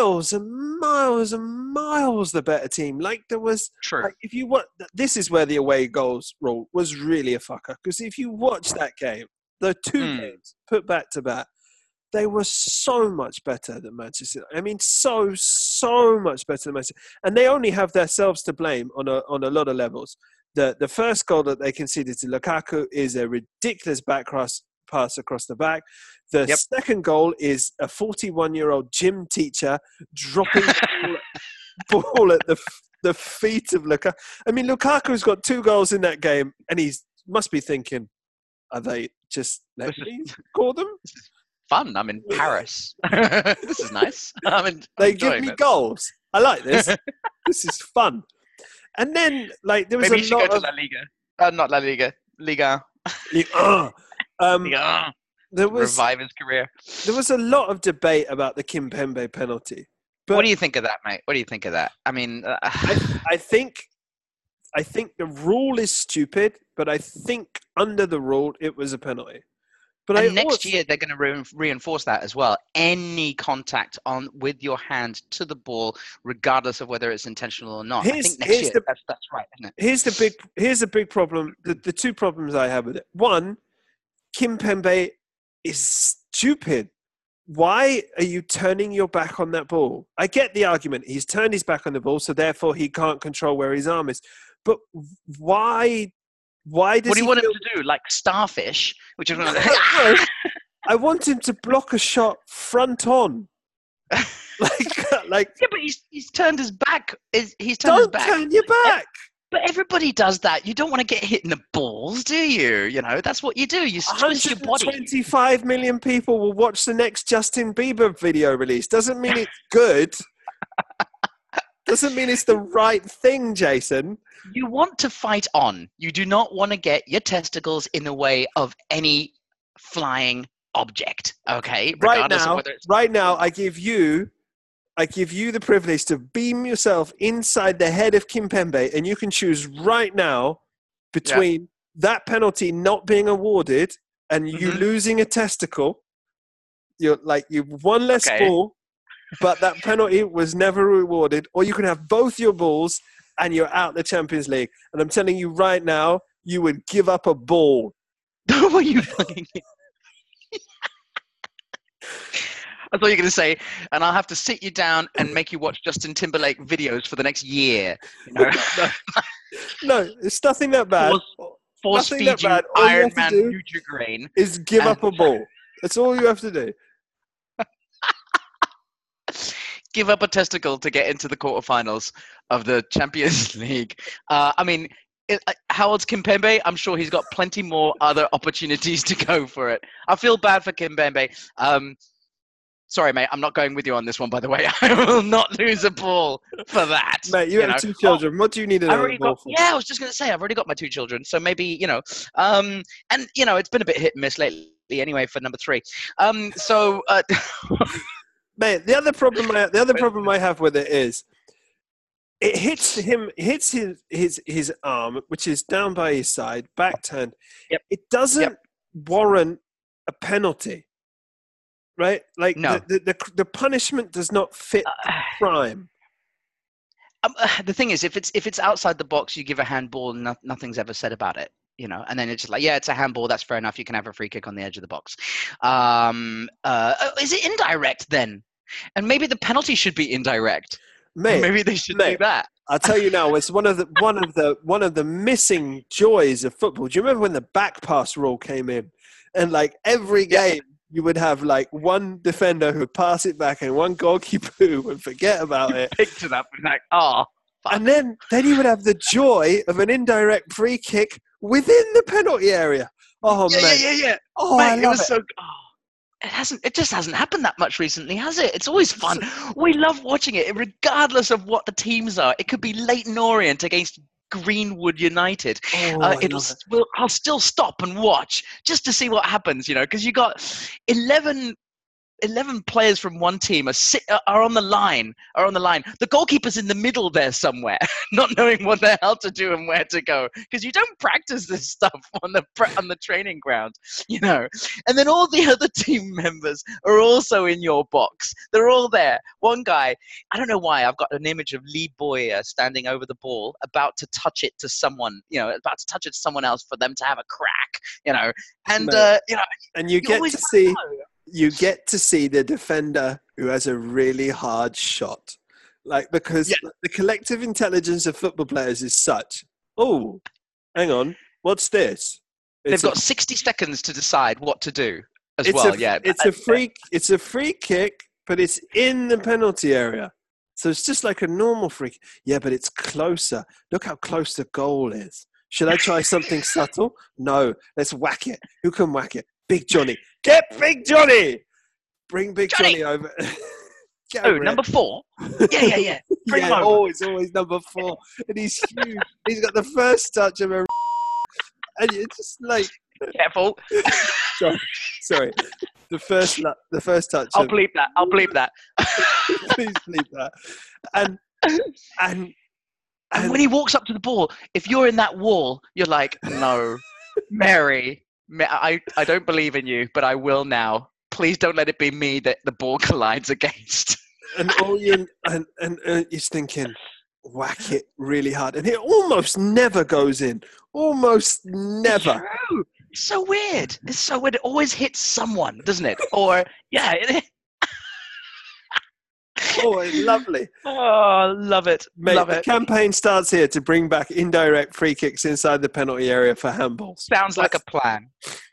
miles and miles and miles the better team. Like there was True. like if you what this is where the away goals rule was really a fucker because if you watch that game, the two Mm. games put back to back, they were so much better than Manchester. I mean, so so much better than Manchester, and they only have themselves to blame on a on a lot of levels. The the first goal that they conceded to Lukaku is a ridiculous back cross pass across the back. The Yep. second goal is a 41 year old gym teacher dropping ball, ball at the the feet of Lukaku. I mean, Lukaku's got two goals in that game, and he must be thinking, "Are they just let This is- me score them? Fun. I'm in Paris. this is nice. I'm, in, They I'm give me goals. I like this. this is fun." And then, like, there was Maybe you a should go to of La Liga. Uh, not La Liga. Liga. uh, um, Liga. there was revive his career. there was a lot of debate about the Kimpembe penalty. But what do you think of that, mate? What do you think of that? I mean, uh, I, I think I think the rule is stupid, but I think under the rule it was a penalty. But and I next also- year they're going to re- reinforce that as well. Any contact on with your hand to the ball, regardless of whether it's intentional or not. I Here's- think next year the- that's that's right, isn't it? here's the big here's the big problem. The, the two problems I have with it. One, Kimpembe is stupid. Why are you turning your back on that ball? I get the argument. He's turned his back on the ball, so therefore he can't control where his arm is. But why? Why does What do you want feel- him to do? Like starfish, which is No, I want him to block a shot front on. like, like yeah, but he's he's turned his back. Is he's turned his don't back? turn your back. But everybody does that. You don't want to get hit in the balls, do you? You know, that's what you do. You your body. 125 million people will watch the next Justin Bieber video release. Doesn't mean it's good. Doesn't mean it's the right thing, Jason. You want to fight on. You do not want to get your testicles in the way of any flying object. Okay, Right now, of whether it's right now, I give you, I give you the privilege to beam yourself inside the head of Kimpembe, and you can choose right now between that penalty not being awarded and you Mhm. losing a testicle. You're like you've one less Okay. ball, but that penalty was never rewarded, or you can have both your balls and you're out the Champions League. And I'm telling you right now, you would give up a ball. what were you fucking? I thought you were going to say, and I'll have to sit you down and make you watch Justin Timberlake videos for the next year. You know, No, it's nothing that bad. force Nothing that bad. All Iron Man do- Nutrigrain. Is give And- up a ball. That's all you have to do. give up a testicle to get into the quarterfinals of the Champions League. Uh, I mean, it, uh, how old's Kimpembe? I'm sure he's got plenty more other opportunities to go for it. I feel bad for Kimpembe. Um, sorry, mate, I'm not going with you on this one. By the way, I will not lose a ball for that. Mate, you, have know. two children. what do you need another ball for? yeah, I was just going to say, I've already got my two children, so maybe you know, um, and you know, it's been a bit hit and miss lately. Anyway, for number three, um, so uh, Mate, the other problem I the other problem I have with it is it hits him hits his his his arm, which is down by his side, back turned. Yep. It doesn't Yep. warrant a penalty. Right? Like No. the, the, the the punishment does not fit the crime. um, uh, the thing is, if it's if it's outside the box, you give a handball, and no, nothing's ever said about it. You know, and then it's just like, yeah, it's a handball. That's fair enough. You can have a free kick on the edge of the box. Um, uh, oh, is it indirect then? And maybe the penalty should be indirect. Mate, maybe they should mate. do that. I'll tell you now, it's one of the one of the one of the missing joys of football. Do you remember when the back pass rule came in? And like every Yeah. You would have like one defender who would pass it back and one goalkeeper who would forget about it. Picked it up and like, oh. And then then you would have the joy of an indirect free kick within the penalty area. Oh yeah, mate. yeah, yeah, yeah. Oh, Mate, I it love was it. so. Oh, it hasn't. It just hasn't happened that much recently, has it? It's always fun. We love watching it, regardless of what the teams are. It could be Leyton Orient against Greenwood United. Oh, uh, it'll. it. We'll, I'll still stop and watch just to see what happens. You know, because you got 11, 11 players from one team are sit, are on the line. Are on the line. The goalkeeper's in the middle there somewhere, not knowing what the hell to do and where to go. Because you don't practice this stuff on the on the training ground. You know, and then all the other team members are also in your box. They're all there. One guy, I don't know why, I've got an image of Lee Bowyer standing over the ball, about to touch it to someone, you know, about to touch it to someone else for them to have a crack, you know. And, uh, you know, And you you get to see know. You get to see the defender who has a really hard shot. Like because Yeah. the collective intelligence of football players is such. Oh, hang on, what's this? They've It's a- got 60 seconds to decide what to do as well, a, yeah. It's a free it's a free kick, but it's in the penalty area. So it's just like a normal free kick. Yeah, but it's closer. Look how close the goal is. Should I try something subtle? No. Let's whack it. Who can whack it? Big Johnny. Get Big Johnny. Bring Big Johnny! Johnny, over. Oh, number four? Yeah, yeah, yeah. bring yeah, always, always number four. And he's huge. he's got the first touch of a and it's just like Careful. sorry, sorry. The first, the first touch. I'll of- bleep that. I'll bleep that. please bleep that. And and And when he walks up to the ball, if you're in that wall, you're like, no, Mary, Ma- I, I don't believe in you, but I will now. Please don't let it be me that the ball collides against. and all you and and uh, you're thinking, whack it really hard, and it almost never goes in. Almost never. It's so weird. It's so weird. It always hits someone, doesn't it? Or yeah. It, Oh, lovely. oh, love it. Mate, love the it. campaign starts here to bring back indirect free kicks inside the penalty area for handballs. Sounds like a plan.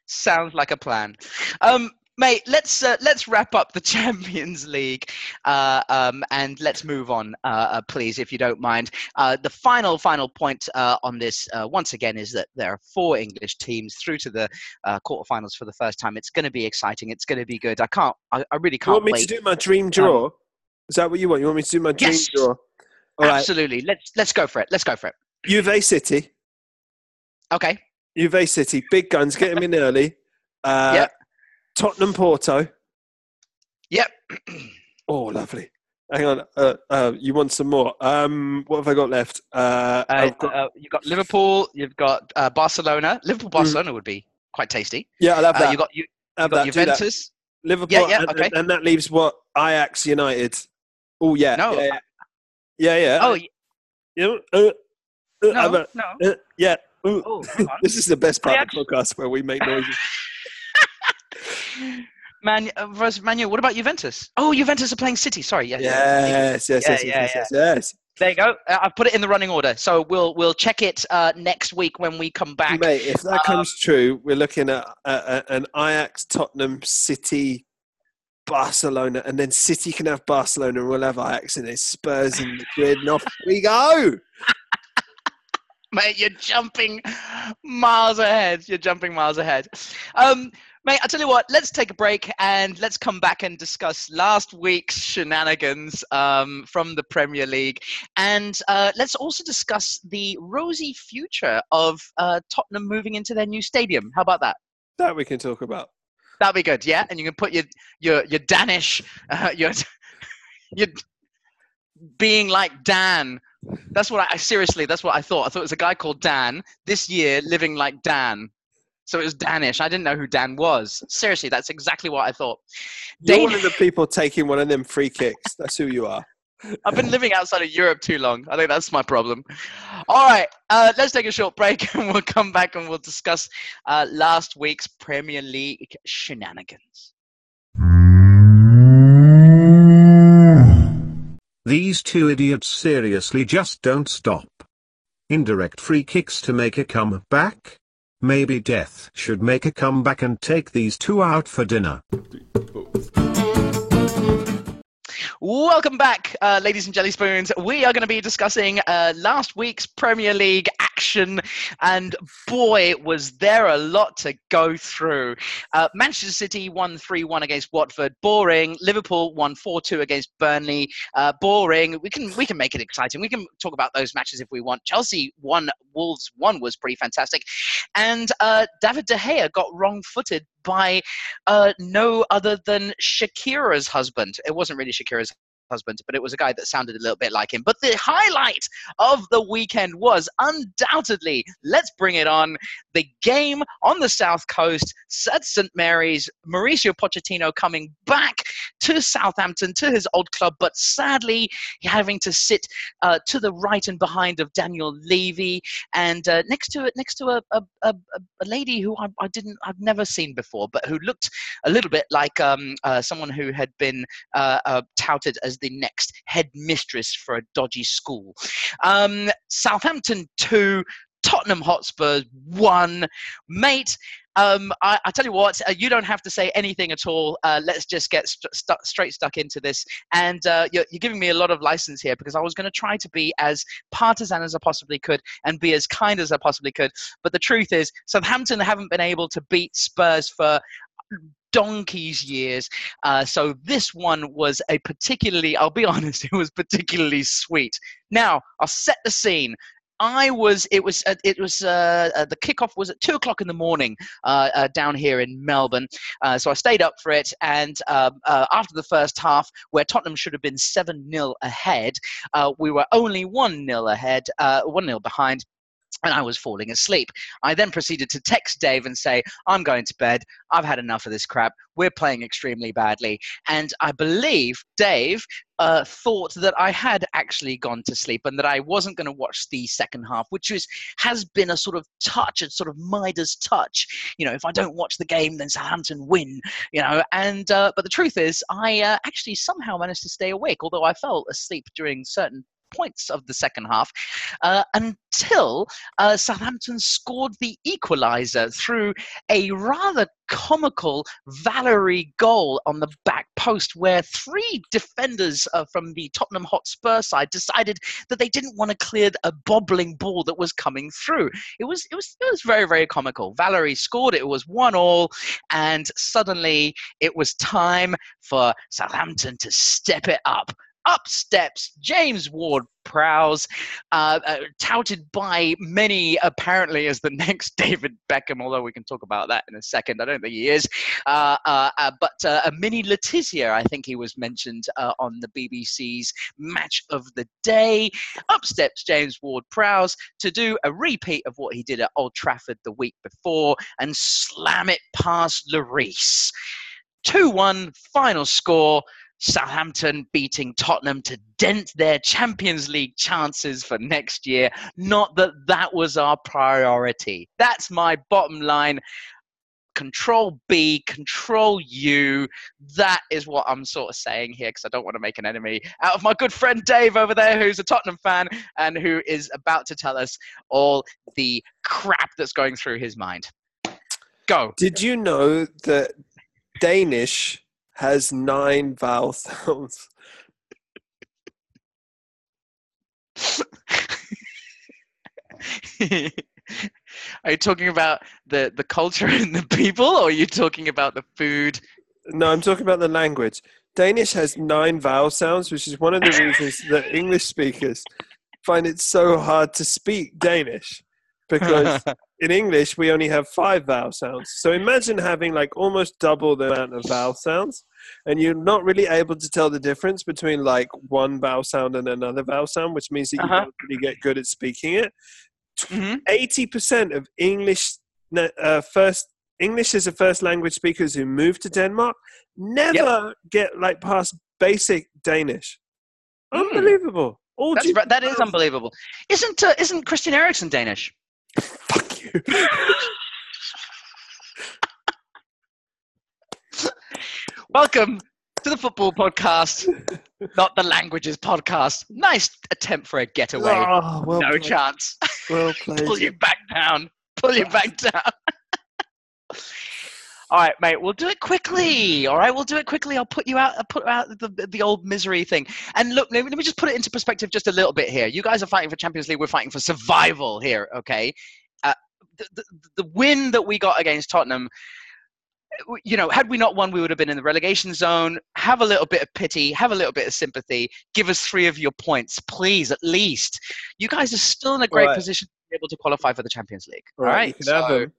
Sounds like a plan. Um, mate, let's uh, let's wrap up the Champions League, uh, um, and let's move on, uh, uh, please, if you don't mind. Uh, the final final point uh, on this, uh, once again, is that there are four English teams through to the uh, quarterfinals for the first time. It's going to be exciting. It's going to be good. I can't. I, I really can't want me wait. to do my dream draw? Is that what you want? You want me to do my dream Yes. draw? All right. Absolutely. Let's let's go for it. Let's go for it. Juve City. Okay. Juve City. Big guns. Get them in early. Uh, Yep. Tottenham Porto. Yep. Oh, lovely. Hang on. Uh, uh, you want some more? Um, what have I got left? Uh, Uh, got, uh, you've got Liverpool. You've got uh, Barcelona. Liverpool Barcelona would be quite tasty. yeah, I love that. you got you, you got that. Juventus. Liverpool. Yeah, yeah, and, okay. and that leaves what? Ajax United. Oh, yeah. No. Yeah, yeah. yeah. Oh Yeah, uh, uh, no, a- no. uh, yeah. Uh, Oh, this is the best part Ajax. of the podcast where we make noises. Man uh, versus Manu. What about Juventus? Oh, Juventus are playing City. Sorry. Yeah. Yes, yes, Yeah, yes, yeah, yes, yes, yes. There you go. Uh, I've put it in the running order, so we'll we'll check it uh, next week when we come back. Mate, if that Um, comes true, we're looking at uh, an Ajax, Tottenham, City, Barcelona, and then City can have Barcelona, and we'll have Ajax, and it's Spurs in Madrid, and off we go. mate, you're jumping miles ahead. You're jumping miles ahead. Um, mate, I tell you what, let's take a break and let's come back and discuss last week's shenanigans um, from the Premier League. And uh, let's also discuss the rosy future of uh, Tottenham moving into their new stadium. How about that? That we can talk about. That'd be good, yeah. And you can put your your your Danish, uh, your your being like Dan. That's what I seriously. That's what I thought. I thought it was a guy called Dan this year living like Dan. So it was Danish. I didn't know who Dan was. Seriously, that's exactly what I thought. You're Dan- one of the people taking one of them free kicks. That's who you are. I've been living outside of Europe too long. I think that's my problem. All right, uh, let's take a short break and we'll come back and we'll discuss uh, last week's Premier League shenanigans. These two idiots seriously just don't stop. Indirect free kicks to make a comeback? Maybe death should make a comeback and take these two out for dinner. Welcome back, uh, ladies and jelly spoons. We are going to be discussing uh, last week's Premier League action, and boy, was there a lot to go through. Uh, Manchester City won 3 1 against Watford, boring. Liverpool won 4 2 against Burnley, uh, boring. We can, we can make it exciting. We can talk about those matches if we want. Chelsea won, Wolves 1 was pretty fantastic. And uh, David De Gea got wrong footed by uh, no other than Shakira's husband. It wasn't really Shakira's husband, but it was a guy that sounded a little bit like him. But the highlight of the weekend was undoubtedly, let's bring it on, the game on the South Coast at St. Mary's. Mauricio Pochettino coming back to Southampton, to his old club, but sadly having to sit uh, to the right and behind of Daniel Levy and uh, next to next to a, a, a, a lady who I, I didn't, I've never seen before, but who looked a little bit like um, uh, someone who had been uh, uh, touted as the next headmistress for a dodgy school. Um, Southampton 2, Tottenham Hotspurs 1. Mate, um, I, I tell you what, uh, you don't have to say anything at all. Uh, let's just get st- stu- straight stuck into this. And uh, you're, you're giving me a lot of license here because I was going to try to be as partisan as I possibly could and be as kind as I possibly could. But the truth is, Southampton haven't been able to beat Spurs for donkey's years. Uh, so this one was a particularly, I'll be honest, it was particularly sweet. Now, I'll set the scene. I was. It was. Uh, it was. Uh, uh, the kickoff was at two o'clock in the morning uh, down here in Melbourne. So I stayed up for it, and um, after the first half, where Tottenham should have been seven 0 ahead, we were only one 0 ahead, one 0 behind and I was falling asleep. I then proceeded to text Dave and say, I'm going to bed. I've had enough of this crap. We're playing extremely badly. And I believe Dave uh, thought that I had actually gone to sleep and that I wasn't going to watch the second half, which is, has been a sort of touch, a sort of Midas touch. You know, if I don't watch the game, then Southampton win, you know. And, uh, but the truth is, I uh, actually somehow managed to stay awake, although I fell asleep during certain points of the second half uh, until uh, Southampton scored the equaliser through a rather comical Valery goal on the back post where three defenders uh, from the Tottenham Hotspur side decided that they didn't want to clear a bobbling ball that was coming through. It was it was it was very very comical. Valery scored it was one all and suddenly it was time for Southampton to step it up up steps James Ward Prowse, uh, uh, touted by many apparently as the next David Beckham, although we can talk about that in a second. I don't think he is. Uh, uh, uh but uh, a mini Le Tissier, I think he was mentioned on the BBC's Match of the Day. Up steps James Ward Prowse to do a repeat of what he did at Old Trafford the week before and slam it past Lloris. 2 1 final score. Southampton beating Tottenham to dent their Champions League chances for next year. Not that that was our priority. That's my bottom line. Control B, control U. That is what I'm sort of saying here because I don't want to make an enemy out of my good friend Dave over there, who's a Tottenham fan and who is about to tell us all the crap that's going through his mind. Go. Did you know that Danish has nine vowel sounds. are you talking about the, the culture and the people, or are you talking about the food? No, I'm talking about the language. Danish has nine vowel sounds, which is one of the reasons that English speakers find it so hard to speak Danish because in English we only have five vowel sounds. So imagine having like almost double the amount of vowel sounds, and you're not really able to tell the difference between like one vowel sound and another vowel sound, which means that you uh-huh. don't really get good at speaking it. Mm-hmm. 80 mm-hmm. percent of English uh, first English as a first language speakers who move to Denmark never yep. get like past basic Danish. Mm. Unbelievable. All That's right. That is unbelievable. Isn't uh, isn't Christian Eriksen Danish? You. Welcome to the football podcast, not the languages podcast. Nice attempt for a getaway. Oh, well no played. chance. Well played. Pull you back down. Pull you back down. All right, mate. We'll do it quickly. All right, we'll do it quickly. I'll put you out. I'll put out the the old misery thing. And look, let me, let me just put it into perspective just a little bit here. You guys are fighting for Champions League. We're fighting for survival here. Okay. The, the, the win that we got against Tottenham you know, had we not won, we would have been in the relegation zone. Have a little bit of pity, have a little bit of sympathy. Give us three of your points, please, at least. You guys are still in a great right. position to be able to qualify for the Champions League. All right, you can so, have them.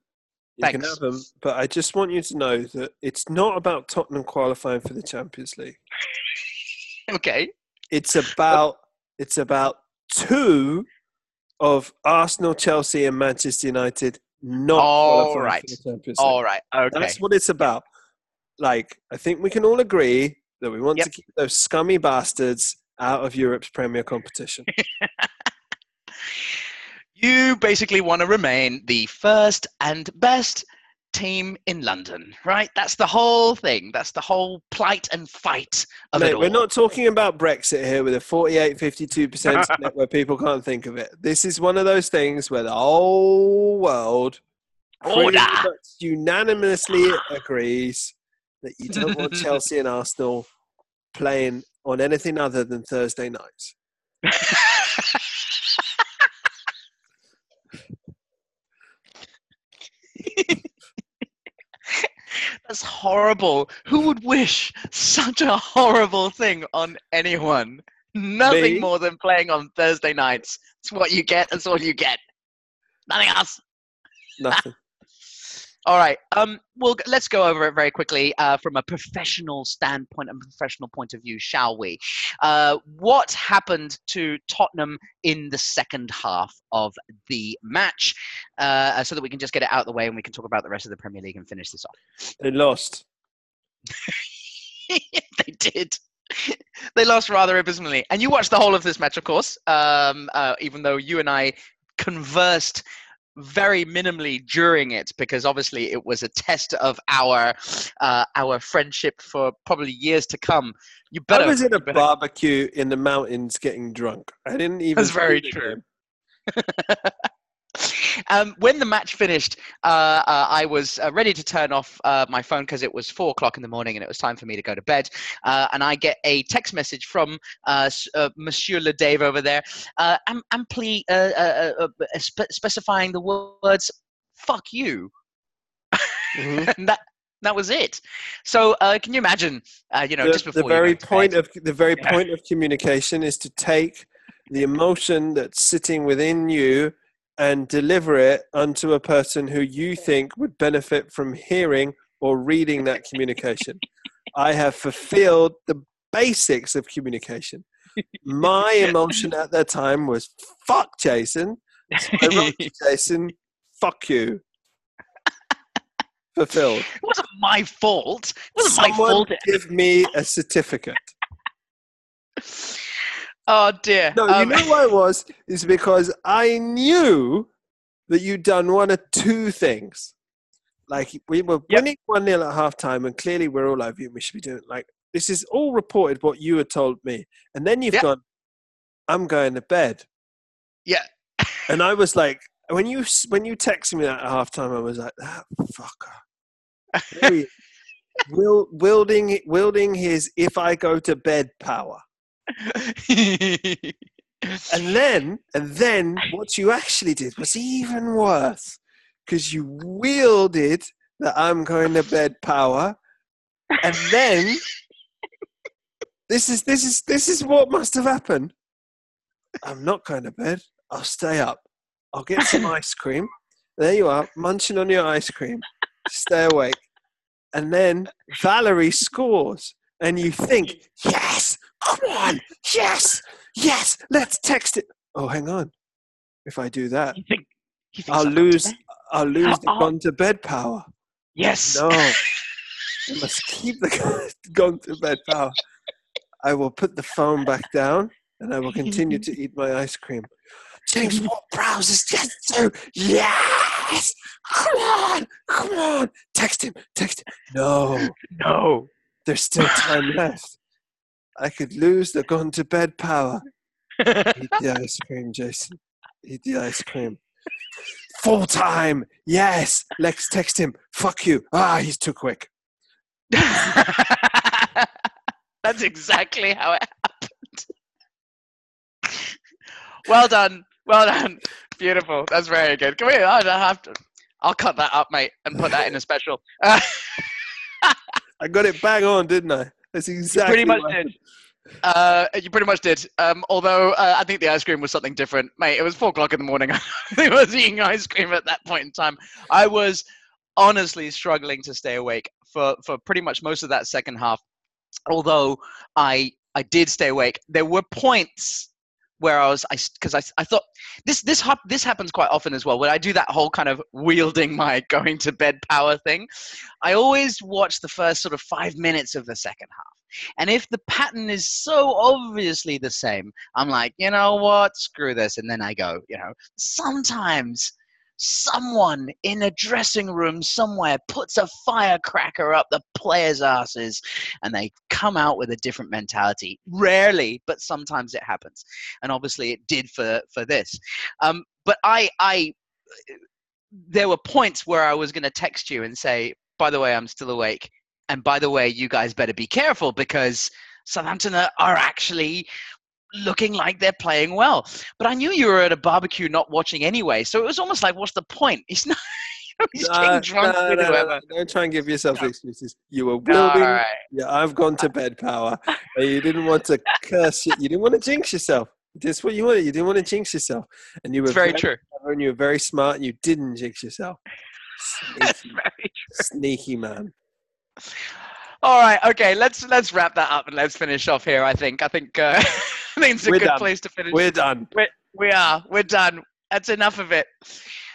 You Thanks. can have them, but I just want you to know that it's not about Tottenham qualifying for the Champions League. okay. It's about it's about two of Arsenal, Chelsea, and Manchester United not all right. All right. Okay. That's what it's about. Like, I think we can all agree that we want yep. to keep those scummy bastards out of Europe's premier competition. you basically want to remain the first and best team in London, right? That's the whole thing. That's the whole plight and fight of Mate, it all. We're not talking about Brexit here with a 48, 52% split where people can't think of it. This is one of those things where the whole world unanimously agrees that you don't want Chelsea and Arsenal playing on anything other than Thursday nights. That's horrible. Who would wish such a horrible thing on anyone? Nothing Me? more than playing on Thursday nights. It's what you get. That's all you get. Nothing else. Nothing. All right. Um, well, let's go over it very quickly uh, from a professional standpoint and professional point of view, shall we? Uh, what happened to Tottenham in the second half of the match, uh, so that we can just get it out of the way and we can talk about the rest of the Premier League and finish this off. They lost. they did. They lost rather abysmally, and you watched the whole of this match, of course. Um, uh, even though you and I conversed very minimally during it, because obviously it was a test of our uh, our friendship for probably years to come. You better. I was in a better- barbecue in the mountains getting drunk. I didn't even. That's very true. um, when the match finished, uh, uh, I was uh, ready to turn off uh, my phone because it was four o'clock in the morning and it was time for me to go to bed. Uh, and I get a text message from uh, uh, Monsieur Le Dave over there, uh, am- amply spe- specifying the words "fuck you," Mhm. and that that was it. So uh, can you imagine? Uh, you know, the, just the very you go to point bed- of the very Yeah. point of communication is to take the emotion that's sitting within you and deliver it unto a person who you think would benefit from hearing or reading that communication. I have fulfilled the basics of communication. My emotion at that time was fuck Jason. So I wrote to Jason, fuck you. Fulfilled. it wasn't my fault. It wasn't my Someone fault. give me a certificate. Oh dear. No, you Um, know why it was? Is because I knew that you'd done one of two things. Like we were Yep. winning one 0 at halftime, and clearly we're all over you. We should be doing like this is all reported what you had told me, and then you've Yep. gone. I'm going to bed, Yeah. and I was like, when you when you texted me that at halftime, I was like, that fucker. There he wielding wielding his if I go to bed power. And then, and then, what you actually did was even worse, because you wielded that I'm going to bed power, and then this is this is this is what must have happened. I'm not going to bed. I'll stay up. I'll get some ice cream. There you are, munching on your ice cream. Stay awake, and then Valery scores, and you think, yes, come on, yes, yes, let's text it. Oh, hang on. If I do that, You think, you think I'll so? lose. I'll lose the Oh. gone to bed power. Yes. No, I must keep the gone to bed power. I will put the phone back down, and I will continue to eat my ice cream. James, what browsers just do? Yes! Come on! Come on! Text him! Text him! No, No. there's still time left. I could lose the gone to bed power. Eat the ice cream, Jason. Eat the ice cream. Full time. Yes. Lex, text him. Fuck you. Ah, he's too quick. That's exactly how it happened. well done. Well done. Beautiful. That's very good. Come here. I don't have to. I'll cut that up, mate, and put that in a special. I got it bang on, didn't I? That's exactly. pretty much did. Uh, you pretty much did. Um, although uh, I think the ice cream was something different, mate. It was four o'clock in the morning. I was eating ice cream at that point in time. I was honestly struggling to stay awake for for pretty much most of that second half. Although I I did stay awake, there were points where I was I because I, I thought this this hap- this happens quite often as well when I do that whole kind of wielding my going to bed power thing. I always watch the first sort of five minutes of the second half. And if the pattern is so obviously the same, I'm like, you know what, screw this. And then I go, you know, sometimes someone in a dressing room somewhere puts a firecracker up the players' asses and they come out with a different mentality. Rarely, but sometimes it happens. And obviously it did for, for this. Um, but I, I, there were points where I was going to text you and say, by the way, I'm still awake. And by the way, you guys better be careful because Southampton are, are actually looking like they're playing well. But I knew you were at a barbecue not watching anyway. So it was almost like, what's the point? It's not, He's No, getting drunk no, with no, no, whoever. Don't try and give yourself excuses. You were willing. right. Yeah, I've gone to bed, power. And you didn't want to curse it. You didn't want to jinx yourself. That's what you wanted. You didn't want to jinx yourself. And you were It's very true. and you were very smart and you didn't jinx yourself. That's Sneaky, very sneaky man. All right, okay. Let's let's wrap that up and let's finish off here. I think. I think. Uh, I think it's a We're good done. place to finish. We're done. we are. We're done. That's enough of it.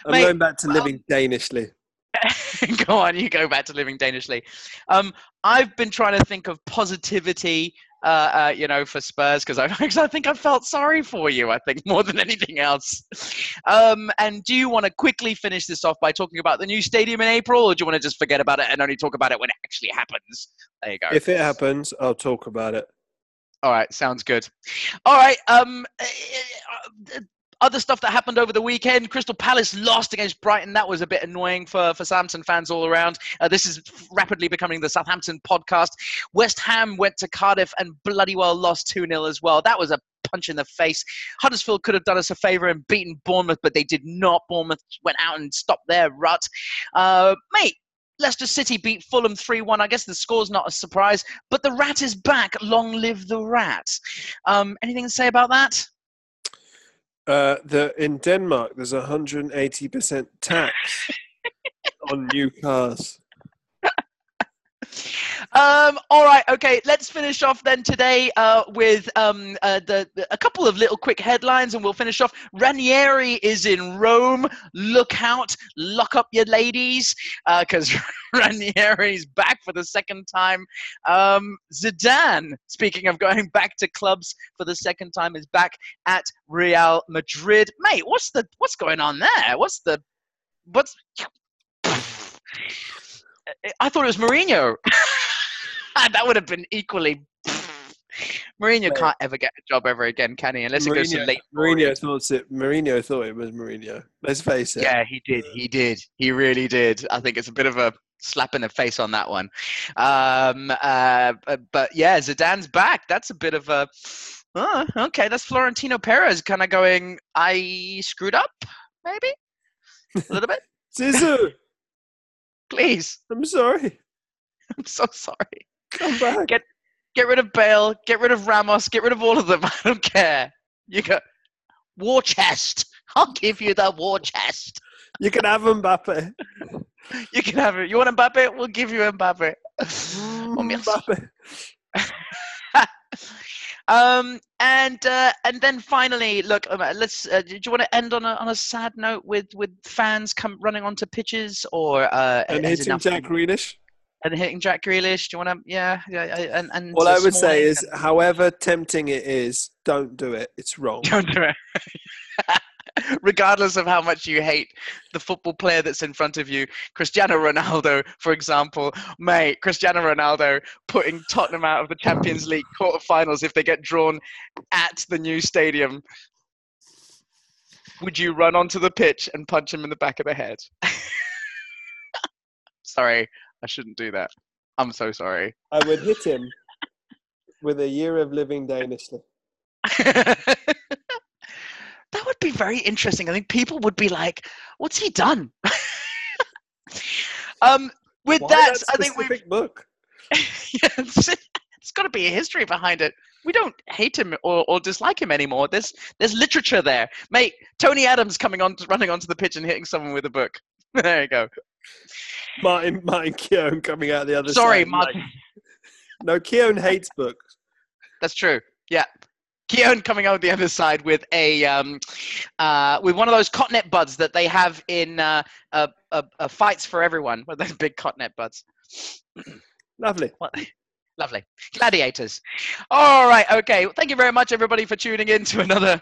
I'm Mate, going back to living Danishly. go on, you go back to living Danishly. Um, I've been trying to think of positivity, uh, uh, you know, for Spurs because I, I think I felt sorry for you. I think more than anything else. Um, and do you want to quickly finish this off by talking about the new stadium in April, or do you want to just forget about it and only talk about it when it actually happens? There you go. If it happens, I'll talk about it. All right, sounds good. All right. Um, uh, uh, other stuff that happened over the weekend: Crystal Palace lost against Brighton. That was a bit annoying for for Southampton fans all around. Uh, this is rapidly becoming the Southampton podcast. West Ham went to Cardiff and bloody well lost two 0 as well. That was a punch in the face. Huddersfield could have done us a favour and beaten Bournemouth, but they did not. Bournemouth went out and stopped their rut. Uh, mate, Leicester City beat Fulham 3 1. I guess the score's not a surprise, but the rat is back. Long live the rat. Um, anything to say about that? Uh, the in Denmark, there's 180% tax on new cars. Um, all right, okay. Let's finish off then today uh, with um, uh, the, the- a couple of little quick headlines, and we'll finish off. Ranieri is in Rome. Look out! Lock up your ladies, because Ranieri's back for the second time. Um, Zidane, speaking of going back to clubs for the second time, is back at Real Madrid. Mate, what's the what's going on there? What's the what's I thought it was Mourinho. that would have been equally. Mourinho can't ever get a job ever again, can he? Unless it goes to late. Mourinho thought it. Mourinho thought it was Mourinho. Let's face it. Yeah, he did. He did. He really did. I think it's a bit of a slap in the face on that one. Um, uh, but, but yeah, Zidane's back. That's a bit of a. Oh, okay, that's Florentino Perez kind of going. I screwed up, maybe a little bit. Zizou, Please, I'm sorry. I'm so sorry. Come back. Get- Get rid of Bale. Get rid of Ramos. Get rid of all of them. I don't care. You go. War chest. I'll give you the war chest. You can have Mbappe. You can have it. You want Mbappe? We'll give you Mbappe. Oh. Mbappe. Um, and uh, and then finally, look. Um, uh, let's. Uh, do you want to end on a on a sad note with with fans come running onto pitches or uh, And hitting Jack Grealish. and hitting Jack Grealish? Do you want to? Yeah, yeah. And and All I would say is, however tempting it is, don't do it. It's wrong. Don't do it. Regardless of how much you hate the football player that's in front of you, Cristiano Ronaldo, for example, mate, Cristiano Ronaldo putting Tottenham out of the Champions League quarterfinals if they get drawn at the new stadium. Would you run onto the pitch and punch him in the back of the head? sorry, I shouldn't do that. I'm so sorry. I would hit him with a year of living danishly. that would be very interesting. I think people would be like, "What's he done?" um, with Why that, I think we've specific book. it's, it's got to be a history behind it. We don't hate him or, or dislike him anymore. There's there's literature there, mate. Tony Adams coming on, running onto the pitch and hitting someone with a book. there you go. Martin Martin Keown coming out the other Sorry, side. Sorry, Martin. like- no, Keown hates books. That's true. Yeah. Keown coming out the other side with a um, uh, with one of those cottonette buds that they have in uh, uh, fights for everyone. With those big cottonette buds. Lovely. What? Lovely. Gladiators. All right. Okay. Well, thank you very much, everybody, for tuning in to another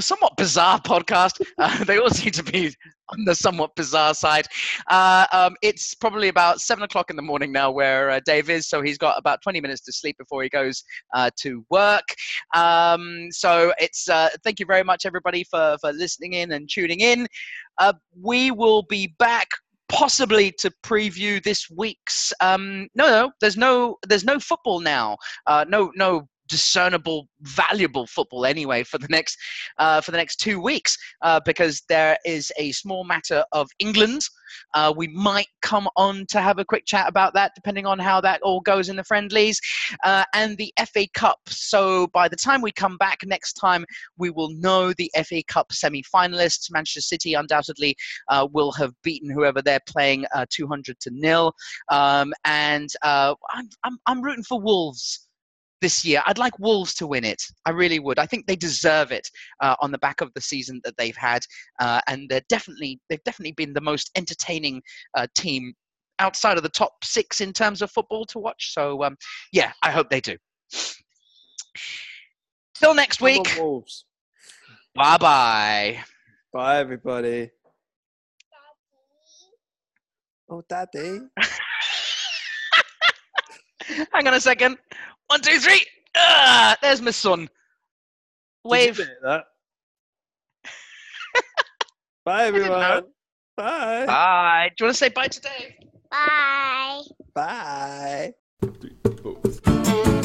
somewhat bizarre podcast. Uh, they all seem to be on the somewhat bizarre side. Uh, um, it's probably about seven o'clock in the morning now where uh, Dave is, so he's got about 20 minutes to sleep before he goes uh, to work. Um, so it's uh, thank you very much, everybody, for, for listening in and tuning in. Uh, we will be back possibly to preview this week's um no no there's no there's no football now uh no no discernible, valuable football anyway for the next uh, for the next two weeks uh, because there is a small matter of England. Uh, we might come on to have a quick chat about that, depending on how that all goes in the friendlies, uh, and the FA Cup. So by the time we come back next time, we will know the FA Cup semi-finalists. Manchester City undoubtedly uh, will have beaten whoever they're playing uh, 200 to nil, um, and I'm, I'm I'm rooting for Wolves this year. I'd like Wolves to win it. I really would. I think they deserve it uh, on the back of the season that they've had, uh, and they're definitely they've definitely been the most entertaining uh, team outside of the top six in terms of football to watch. So um, yeah, I hope they do. Till next week. Wolves. Bye bye. Bye, everybody. Daddy. Oh, daddy. Hang on a second. One, two, three. Ah, there's my son. Did you Wave. that? Bye, everyone. Bye. Bye. Do you want to say bye today? Bye. Bye. Three, four.